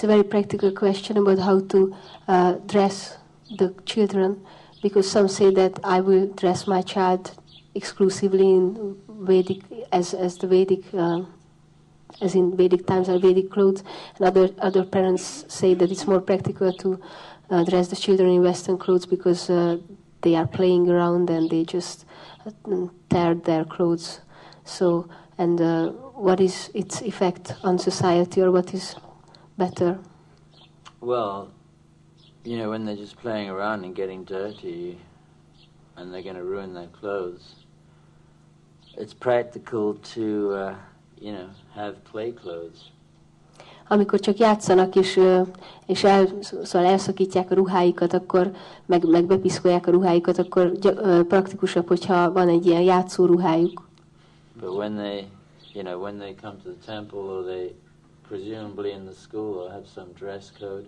It's a very practical question about how to uh, dress the children, because some say that I will dress my child exclusively in Vedic, as as the Vedic, uh, as in Vedic times or Vedic clothes, and other other parents say that it's more practical to uh, dress the children in Western clothes because uh, they are playing around and they just uh, tear their clothes. So, and uh, what is its effect on society, or what is better? Well, you know, when they're just playing around and getting dirty and they're going to ruin their clothes, it's practical to, uh, you know, have play clothes. amikor csak játszanak, és, és el, szóval elszakítják a ruháikat, akkor meg, meg bepiszkolják a ruháikat, akkor gy- praktikusabb, hogyha van egy ilyen játszó ruhájuk. But when they, you know, when they come to the temple or they presumably in the school will have some dress code,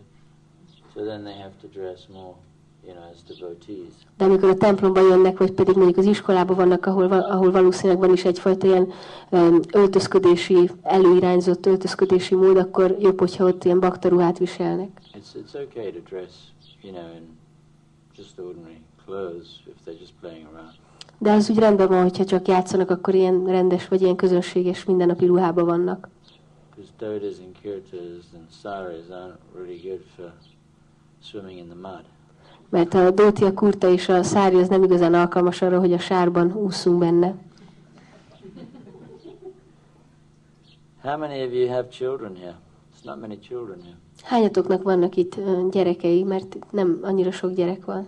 so then they have to dress more, you know, as devotees. De amikor a templomba jönnek, vagy pedig mondjuk az iskolában vannak, ahol, ahol valószínűleg van is egyfajta ilyen öltözködési, előirányzott öltözködési mód, akkor jobb, hogyha ott ilyen baktaruhát viselnek. It's it's okay to dress, you know, in just ordinary clothes if they're just playing around. De az úgy rendben van, hogyha csak játszanak, akkor ilyen rendes, vagy ilyen közönséges mindennapi ruhában vannak. Because dhodas and kirtas and saris aren't really good for swimming in the mud. Mert a dóti, a kurta és a szári az nem igazán alkalmas arra, hogy a sárban úszunk benne. How many of you have children here? It's not many children here. Hányatoknak vannak itt gyerekei, mert nem annyira sok gyerek van.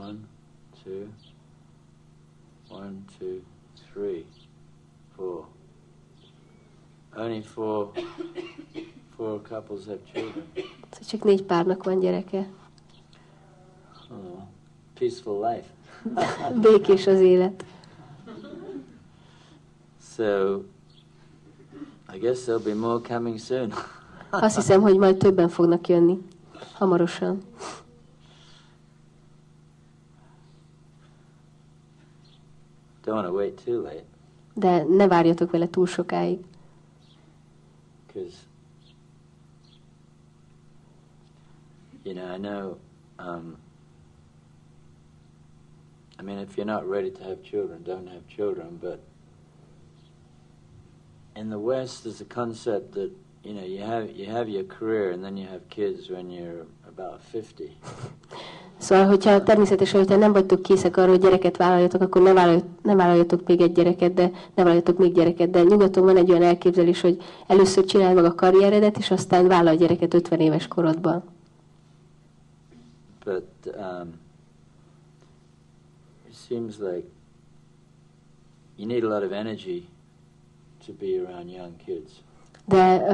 One, two, one, two, three. Only four, four couples have children. Szóval csak négy párnak van gyereke. Oh, peaceful life. Békés az élet. So, I guess there'll be more coming soon. Azt hiszem, hogy majd többen fognak jönni. Hamarosan. Don't want to wait too late, De ne várjatok vele túl sokáig. Because, you know, I know, um, I mean, if you're not ready to have children, don't have children, but in the West, there's a concept that, you know, you have, you have your career and then you have kids when you're about 50. Szóval, hogyha természetesen, hogyha nem vagytok készek arra, hogy gyereket vállaljatok, akkor ne, vállalj, ne vállaljatok még egy gyereket, de ne vállaljatok még gyereket. De nyugaton van egy olyan elképzelés, hogy először csinálj meg a karrieredet, és aztán vállalj gyereket 50 éves korodban. But um, it seems like you need a lot of energy to be around young kids. De,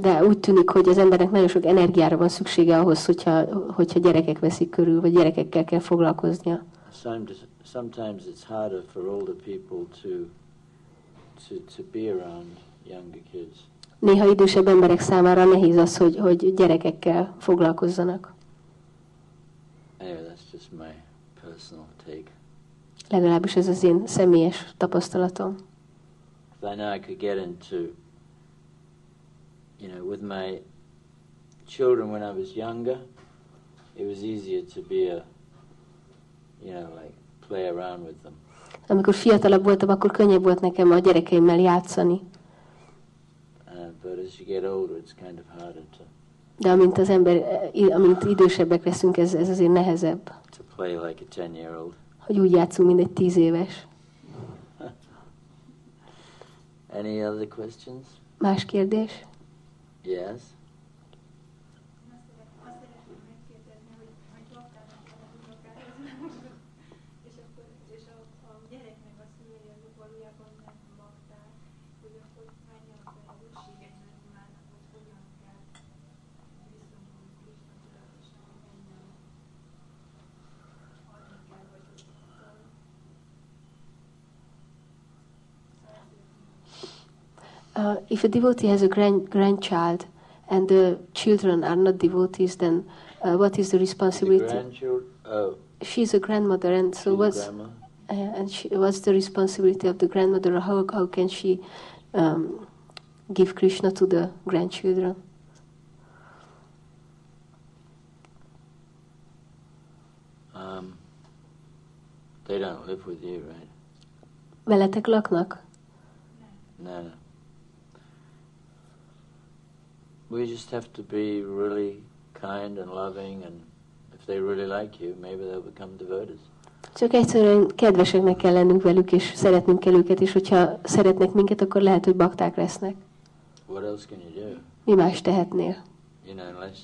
de úgy tűnik, hogy az embernek nagyon sok energiára van szüksége ahhoz, hogyha, hogyha gyerekek veszik körül, vagy gyerekekkel kell foglalkoznia. Sometimes, it's harder for older people to, to, to be around younger kids. Néha idősebb emberek számára nehéz az, hogy, hogy gyerekekkel foglalkozzanak. Anyway, that's just my personal take. Legalábbis ez az én személyes tapasztalatom. I know I could get into, you know, with my children when I was younger, it was easier to be a, you know, like play around with them. Amikor fiatalabb voltam, akkor könnyebb volt nekem a gyerekeimmel játszani. Uh, but as you get older, it's kind of harder to, De amint az ember, amint idősebbek leszünk, ez, ez azért nehezebb. to play like a 10 year old. Hogy úgy játszunk, mint egy tíz éves. Any other questions? Más kérdés? Yes? Azt szeret- azt szeretném megkérdezni, hogy, hogy baktának van az unokához, és akkor és a, a gyereknek a szülei azok valójában nem bakták, hogy akkor mennyi a felelőssége ennek mának, hogy hogyan kell viszonyulni Krishna tudatosan, hogy mennyien adni kell, vagy hogy szóval Uh, if a devotee has a grand, grandchild and the children are not devotees, then uh, what is the The responsibility? grandchildren? Oh, She's a grandmother, and so what's uh, and she, what's the responsibility of the grandmother? How how can she um, give Krishna to the grandchildren? Um, they don't live with you, right? Veletek laknak? No, no. We just have to be really kind and loving, and if they really like you, maybe they'll become devotees. Csak egyszerűen kedveseknek kell lennünk velük, és szeretnünk kell őket, és hogyha szeretnek minket, akkor lehet, hogy bakták lesznek. What else can you do? Mi más tehetnél? You know, unless.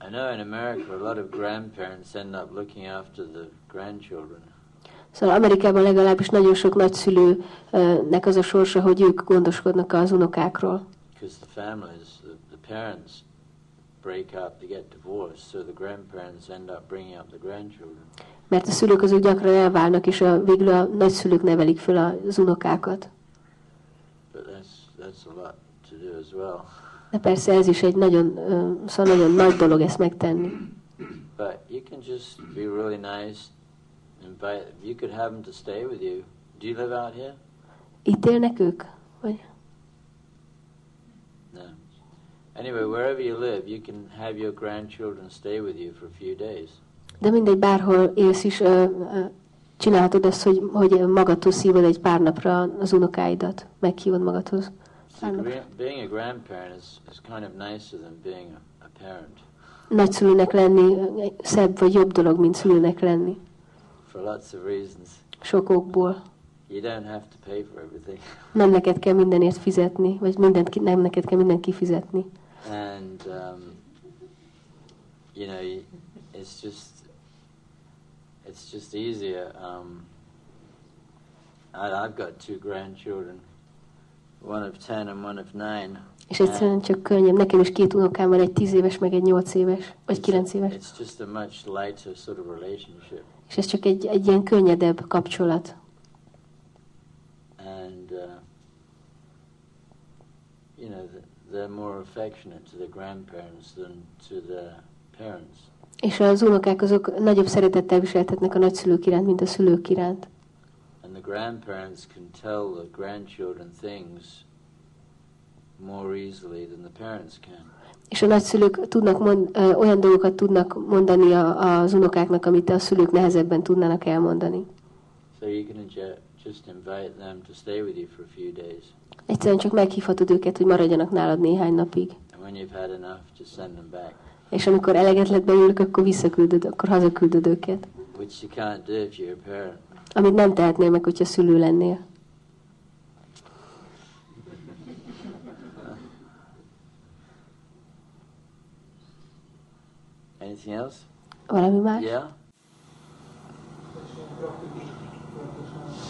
I know in America a lot of grandparents end up looking after the grandchildren. Szóval Amerikában legalábbis nagyon sok nagyszülőnek az a sorsa, hogy ők gondoskodnak az unokákról. Because the families, the, the parents break up, they get divorced, so the grandparents end up bringing up the grandchildren. Mert a szülők azok gyakran elválnak, és a, végül a nagyszülők nevelik föl az unokákat. But that's, that's a lot to do as well. De persze ez is egy nagyon, szóval nagyon nagy dolog ezt megtenni. But you can just be really nice, invite, you could have them to stay with you. Do you live out here? Itt élnek ők? Vagy? No. Anyway, wherever you live, you can have your grandchildren stay with you for a few days. De mindegy, bárhol élsz is, ö, ö, csinálhatod azt, hogy, hogy magadhoz szívod egy pár napra az unokáidat, meghívod magadhoz. Gra- being a grandparent is, is kind of nicer than being a, a parent Nagyszülőnek lenni szebb vagy jobb dolog, mint szülőnek lenni. for lots of reasons. Sok okból. You don't have to pay for everything. Nem neked kell mindenért fizetni, vagy mindent, nem neked kell mindent kifizetni. And um, you know it's just it's just easier um, I, I've got two grandchildren one of 10 and one of 9 És egyszerűen csak könnyebb. Nekem is két unokám van, egy tíz éves, meg egy nyolc éves, vagy kilenc éves. it's just a much lighter sort of relationship És ez csak egy, egy ilyen könnyedebb kapcsolat. and uh, you know th- they're more affectionate to the grandparents than to the parents És az unokák azok nagyobb szeretettel viseltetnek a nagyszülők iránt, mint a szülők iránt. And the grandparents can tell the grandchildren things more easily than the parents can. És a nagyszülők tudnak mond, ö, olyan dolgokat tudnak mondani a, az unokáknak, amit a szülők nehezebben tudnának elmondani. So you can just invite them to stay with you for a few days. Egyszerűen csak meghívhatod őket, hogy maradjanak nálad néhány napig. And when you've had enough, just send them back. És amikor eleget lett belőlük, akkor visszaküldöd, akkor hazaküldöd őket. Which you can't do if you're a parent. Amit nem tehetnél meg, hogyha szülő lennél. Anything else? Valami más? Yeah?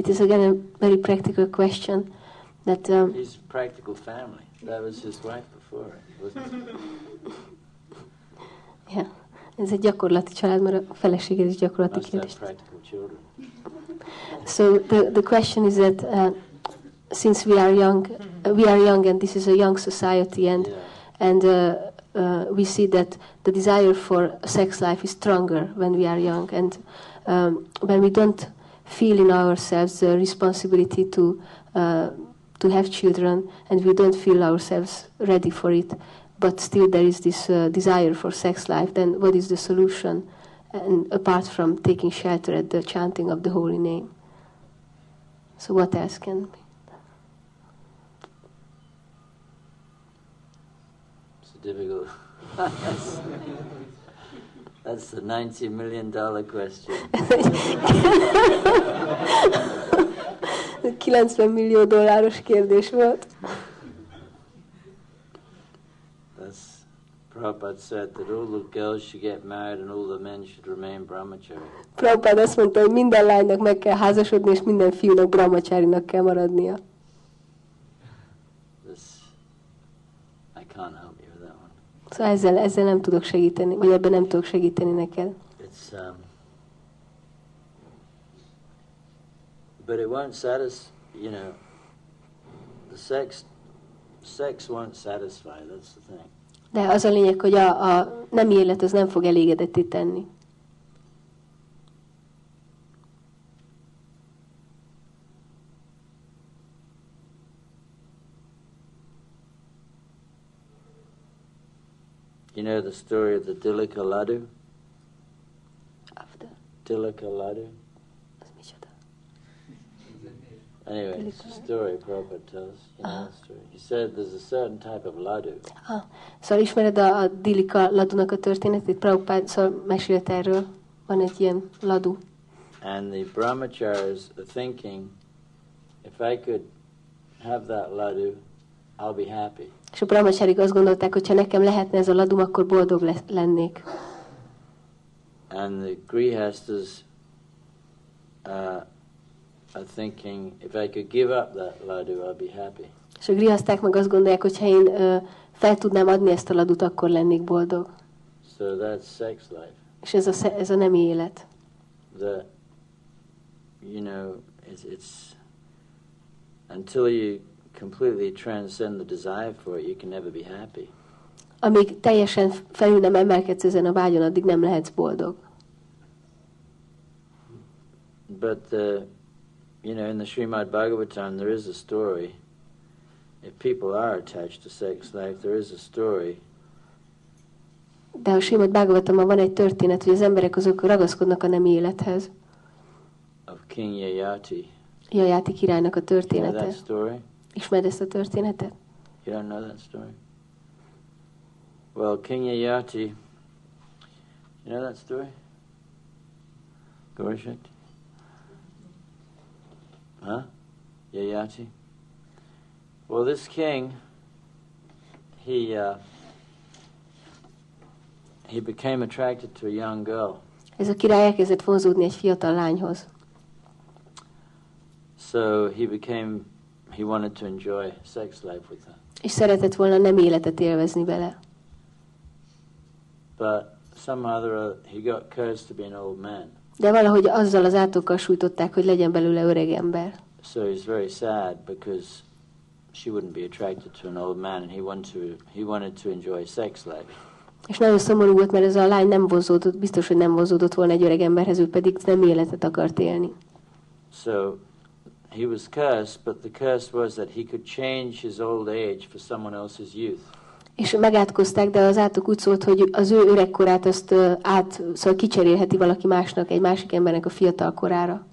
It is again a very practical question that um, He's practical family. That was his wife before, wasn't it? yeah, ez egy gyakorlati család, mert a feleséged is gyakorlati kérdés. So the, the question is that uh, since we are young, uh, we are young and this is a young society and Yeah. and uh, uh, we see that the desire for sex life is stronger when we are young and um, when we don't feel in ourselves the responsibility to uh, to have children and we don't feel ourselves ready for it. But still there is this uh, desire for sex life then what is the solution? And apart from taking shelter at the chanting of the holy name. So what else can be? It's a difficult. that's, the ninety million dollar question. 90 millió dolláros kérdés volt. That's Prabhupada said that all the girls should get married and all the men should remain brahmachari. Prabhupád azt mondta, hogy minden lánynak meg kell házasodni, és minden fiúnak brahmacsárinak kell maradnia. This I can't help Szóval ezzel, ezzel nem tudok segíteni, vagy ebben nem tudok segíteni neked. It's um, but it won't satisfy. You know, the sex sex won't satisfy. That's the thing. De az a lényeg, hogy a, a nem élet az nem fog elégedetté tenni. You know the story of the Dilika Ladu? After. Tilaka Ladu? Anyway, it's a story Prabhupada tells. You know the story. He said there's a certain type of ladu. Ah, szóval ismered a, a Dilika ladunak a történetét? Prabhupád szóval mesélt erről. Van egy ilyen ladu. And the brahmacharis are thinking, if I could have that ladu, I'll be happy. És a brahmacharik azt gondolták, hogy ha nekem lehetne ez a ladum, akkor boldog le- lennék. And the grihastas uh, are thinking, if I could give up that ladu, I'll be happy. És a grihaszták meg azt gondolják, hogy ha én ö, fel tudnám adni ezt a ladut, akkor lennék boldog. So that's sex life. És ez a, ez a nem élet. That, you know, it's, it's until you completely transcend the desire for it, you can never be happy. Amíg teljesen felül nem emelkedsz ezen a vágyon, addig nem lehetsz boldog. But the, you know, in the Srimad Bhagavatam, there is a story. If people are attached to sex life, there is a story De a Simad Bhagavatamban van egy történet, hogy az emberek azok ragaszkodnak a nem élethez. of King Yayati. Jajáti királynak a You know története. that story? Ismered ezt a történetet? You don't know that story? Well, King Yayati, you know that story? Gorshak? Huh? Yayati? Well, this king, he, uh, he became attracted to a young girl. Ez a király elkezdett vonzódni egy fiatal lányhoz. So he became, he wanted to enjoy sex life with her. És szeretett volna nem életet élvezni vele. But somehow or other, he got cursed to be an old man. De valahogy azzal az átokkal sújtották, hogy legyen belőle öreg ember. So he's very sad because she wouldn't be attracted to an old man, and he wanted to he wanted to enjoy sex life. És nagyon szomorú volt, mert ez a lány nem vonzódott, biztos, hogy nem vonzódott volna egy öreg emberhez, ő pedig nem életet akart élni. So he was cursed, but the curse was that he could change his old age for someone else's youth. És megátkozták, de az átok úgy szólt, hogy az ő öregkorát azt át, szóval kicserélheti valaki másnak, egy másik embernek a fiatal korára.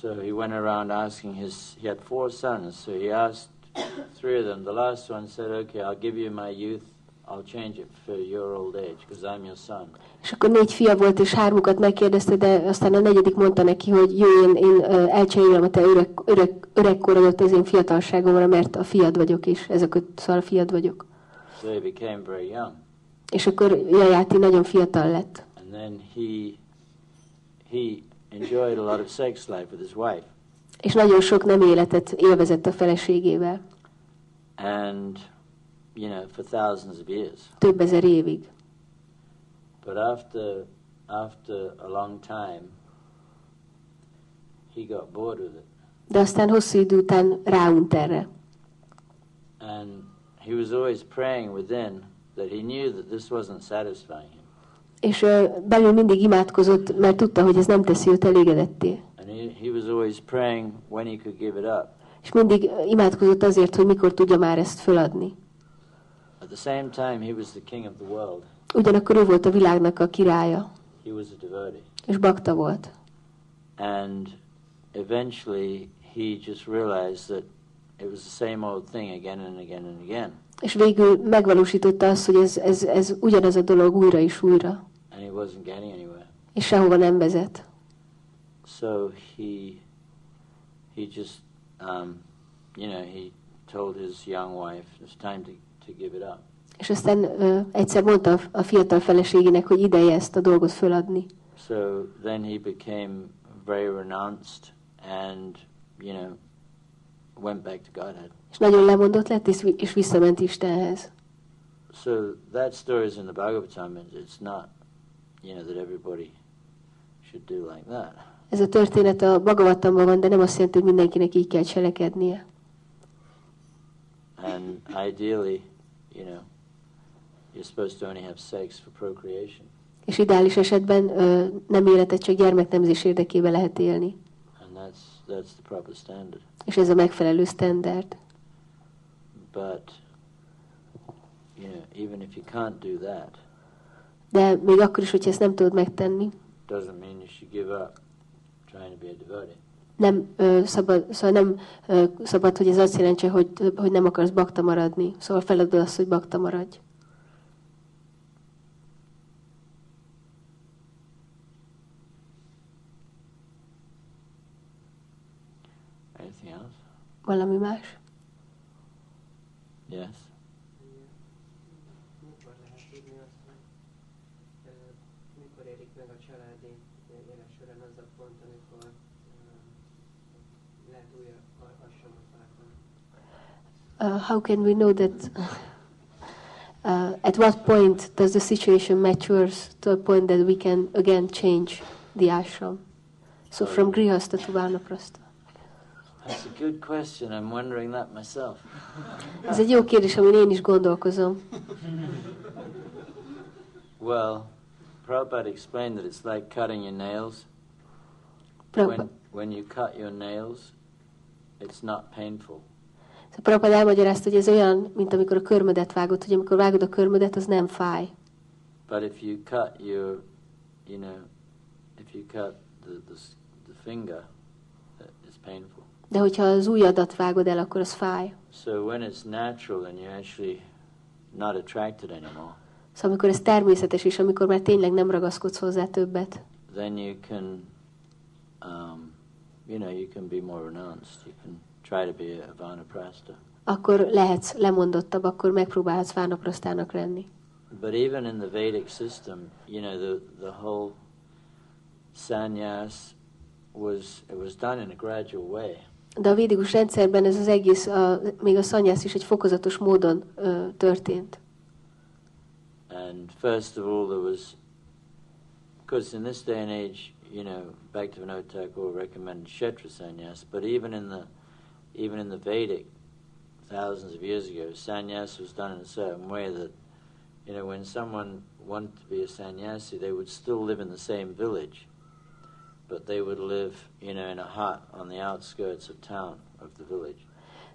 So he went around asking his. He had four sons, so he asked three of them. The last one said, "Okay, I'll give you my youth. I'll change it for your old age because I'm your son." És akkor négy fia volt, és hármukat megkérdezte, de aztán a negyedik mondta neki, hogy jöjjön, én elcserélem a te öreg, öreg, öregkorodat az én fiatalságomra, mert a fiad vagyok, és ezek szóval a fiad vagyok. So he became very young. És akkor Jajáti nagyon fiatal lett. And then he he enjoyed a lot of sex life with his wife. És nagyon sok nem életet élvezett a feleségével. And you know, for thousands of years. Több ezer évig. But after after a long time he got bored with it. De aztán hosszú idő után ráunt erre. And he was always praying within that he knew that this wasn't satisfying him. És ö, belül mindig imádkozott, mert tudta, hogy ez nem teszi őt elégedetté. And he, he was always praying when he could give it up. És mindig imádkozott azért, hogy mikor tudja már ezt föladni. The same time, he was the king of the world. Ugyanakkor ő volt a világnak a királya, He was a devotee. és bakta volt. And eventually, he just realized that it was the same old thing again and again and again. És végül megvalósította azt, hogy ez, ez, ez ugyanaz a dolog újra és újra, And he wasn't getting anywhere. és sehova nem vezet. So he, he just, um, you know, he told his young wife, it's time to, És aztán ö, egyszer mondta a- fiatal feleségének, hogy ideje ezt a dolgot föladni. So then he became very renounced and, you know, went back to Godhead. És nagyon lemondott lett, és, és visszament Istenhez. So that story is in the Bhagavatam. and It's not, you know, that everybody should do like that. Ez a történet a Bhagavatamban van, de nem azt jelenti, hogy mindenkinek így kell cselekednie. and ideally, you know, you're supposed to only have sex for procreation. És ideális esetben ö, nem életet csak gyermeknemzés érdekében lehet élni. And that's that's the proper standard. És ez a megfelelő standard. But you know, even if you can't do that, De még akkor is, hogyha ezt nem tudod megtenni, doesn't mean you should give up trying to be a devotee. Nem ö, szabad, szóval nem ö, szabad, hogy ez azt jelentse, hogy, hogy nem akarsz bakta maradni. Szóval feladod azt, hogy bakta maradj. Valami más? Yes. Uh, how can we know that? Uh, at what point does the situation matures to a point that we can again change the ashram? So from grihastha to vanaprastha. That's a good question. I'm wondering that myself. Ez egy jó kérdés, amin én is gondolkozom. Well, Prabhupada explained that it's like cutting your nails. Prabhupada, When, when you cut your nails, it's not painful. Szóval Prabhupada elmagyarázta, hogy ez olyan, mint amikor a körmödet vágod, hogy amikor vágod a körmödet, az nem fáj. But if you cut your, you know, if you cut the, the, the finger, is painful. De hogyha az ujjadat vágod el, akkor az fáj. So when it's natural and you're actually not attracted anymore, Szóval amikor ez természetes, és amikor már tényleg nem ragaszkodsz hozzá többet, then you can, um, you know, you can be more renounced. You can try to be a vanaprastha. akkor lehetsz lemondottabb, akkor megpróbálhatsz vánaprasztának lenni. But even in the Vedic system, you know, the, the whole sannyas was, it was done in a gradual way. De a védikus rendszerben ez az egész, a, még a szanyász is egy fokozatos módon ö, történt. And first of all, there was, because in this day and age, you know, Bhaktivinoda Thakur recommended Kshetra sannyas, but even in the, even in the Vedic, thousands of years ago, sannyas was done in a certain way that, you know, when someone wanted to be a sannyasi, they would still live in the same village, but they would live, you know, in a hut on the outskirts of town, of the village.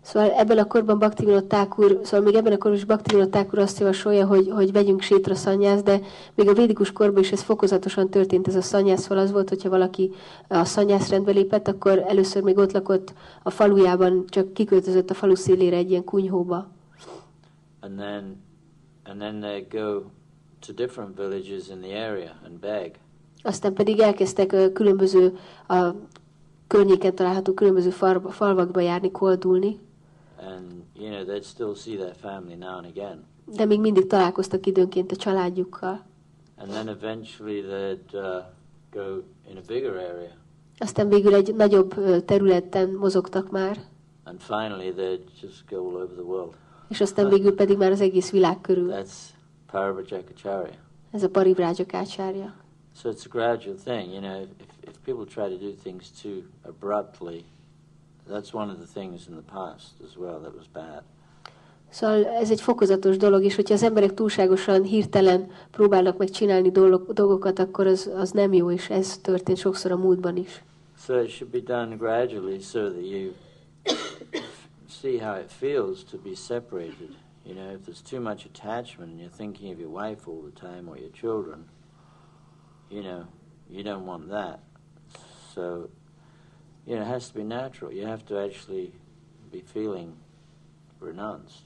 Szóval ebben a korban Bhaktivinoda Thakur, szóval még ebben a korban is Bhaktivinoda Thakur azt javasolja, hogy, hogy vegyünk sétra szanyász, de még a védikus korban is ez fokozatosan történt, ez a szanyász, szóval az volt, hogyha valaki a szanyászrendbe lépett, akkor először még ott lakott a falujában, csak kiköltözött a falu szélére egy ilyen kunyhóba. And then, and then they go to different villages in the area and beg. Aztán pedig elkezdtek különböző, a környéken található különböző fal, falvakba járni, koldulni, and you know they'd still see their family now and again de még mindig találkoztak időnként a családjukkal. and then eventually they'd uh, go in a bigger area Aztán végül egy nagyobb területen mozogtak már, and finally they'd just go all over the world és aztán végül pedig már az egész világ körül. that's Paravajakacharya Ez a parivrágyakácsárja. so it's a gradual thing you know if, if people try to do things too abruptly that's one of the things in the past as well that was bad Szóval ez egy fokozatos dolog, és hogyha az emberek túlságosan hirtelen próbálnak meg csinálni dolog, dolgokat, akkor az, az nem jó, és ez történt sokszor a múltban is. so it should be done gradually so that you see how it feels to be separated. You know, if there's too much attachment and you're thinking of your wife all the time or your children, you know, you don't want that. So, you know, it has to be natural. You have to actually be feeling renounced.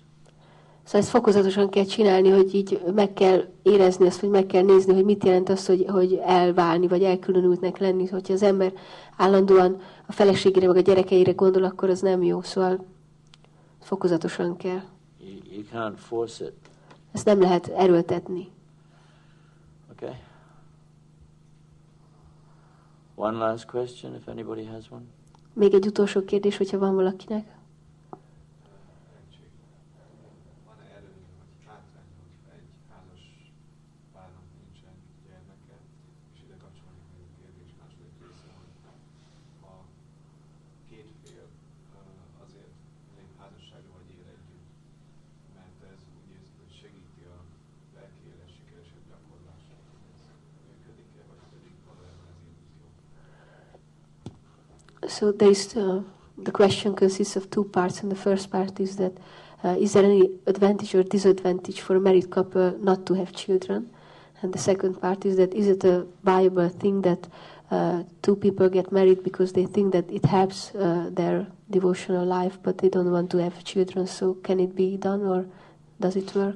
Szóval ezt fokozatosan kell csinálni, hogy így meg kell érezni azt, hogy meg kell nézni, hogy mit jelent az, hogy, hogy elválni, vagy elkülönültnek lenni. Hogyha az ember állandóan a feleségére, vagy a gyerekeire gondol, akkor az nem jó. Szóval fokozatosan kell. You, you can't force it. Ezt nem lehet erőltetni. Okay? One last question, if anybody has one. Még egy utolsó kérdés, hogyha van valakinek. So there is uh, the question consists of two parts, and the first part is that uh, is there any advantage or disadvantage for a married couple not to have children? And the second part is that is it a viable thing that uh, two people get married because they think that it helps uh, their devotional life, but they don't want to have children. So can it be done, or does it work?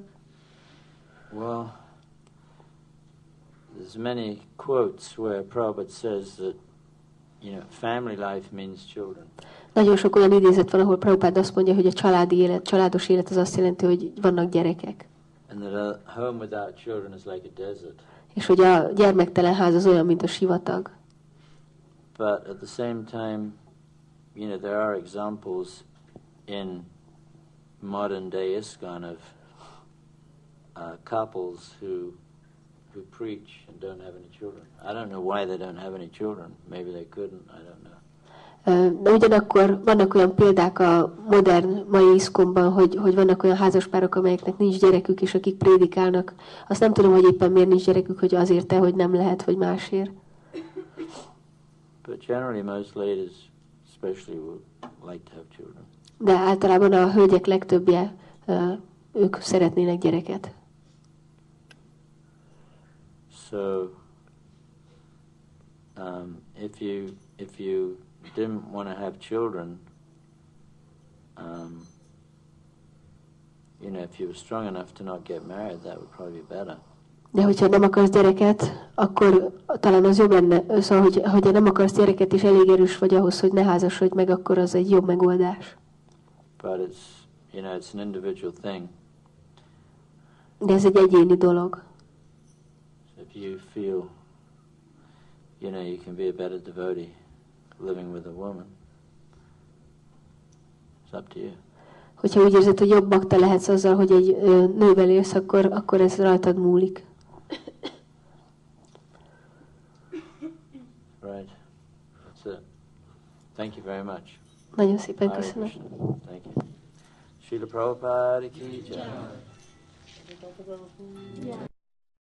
Well, there's many quotes where Prabhupada says that, you know, family life means children. Nagyon sok olyan idézet van, ahol Prabhupád azt mondja, hogy a családi élet, családos élet az azt jelenti, hogy vannak gyerekek. And that a home without children is like a desert. És hogy a gyermektelen ház az olyan, mint a sivatag. But at the same time, you know, there are examples in modern day ISKCON of uh, couples who who preach and don't have any children. I don't know why they don't have any children. Maybe they couldn't. I don't know. De ugyanakkor vannak olyan példák a modern mai iszkomban, hogy, hogy vannak olyan házaspárok, amelyeknek nincs gyerekük, és akik prédikálnak. Azt nem tudom, hogy éppen miért nincs gyerekük, hogy azért-e, hogy nem lehet, vagy másért. But generally, most ladies, especially, would like to have children. De általában a hölgyek legtöbbje, ők szeretnének gyereket. So, um, if you if you didn't want to have children, um, you know, if you were strong enough to not get married, that would probably be better. De hogyha nem akarsz gyereket, akkor talán az jobb lenne, szóval, hogy, hogyha nem akarsz gyereket, és elég erős vagy ahhoz, hogy ne házasodj meg, akkor az egy jobb megoldás. But it's you know it's an individual thing. De ez egy egyéni dolog. So you feel, you know, you can be a better devotee living with a woman, it's up to you. Hogyha úgy érzed, hogy jobb bakta lehetsz azzal, hogy egy ö, nővel élsz, akkor, akkor ez rajtad múlik. Right. That's it. Thank you very much. Nagyon szépen Hare köszönöm. Krishna. Thank you. Srila Prabhupada ki jai. Yeah.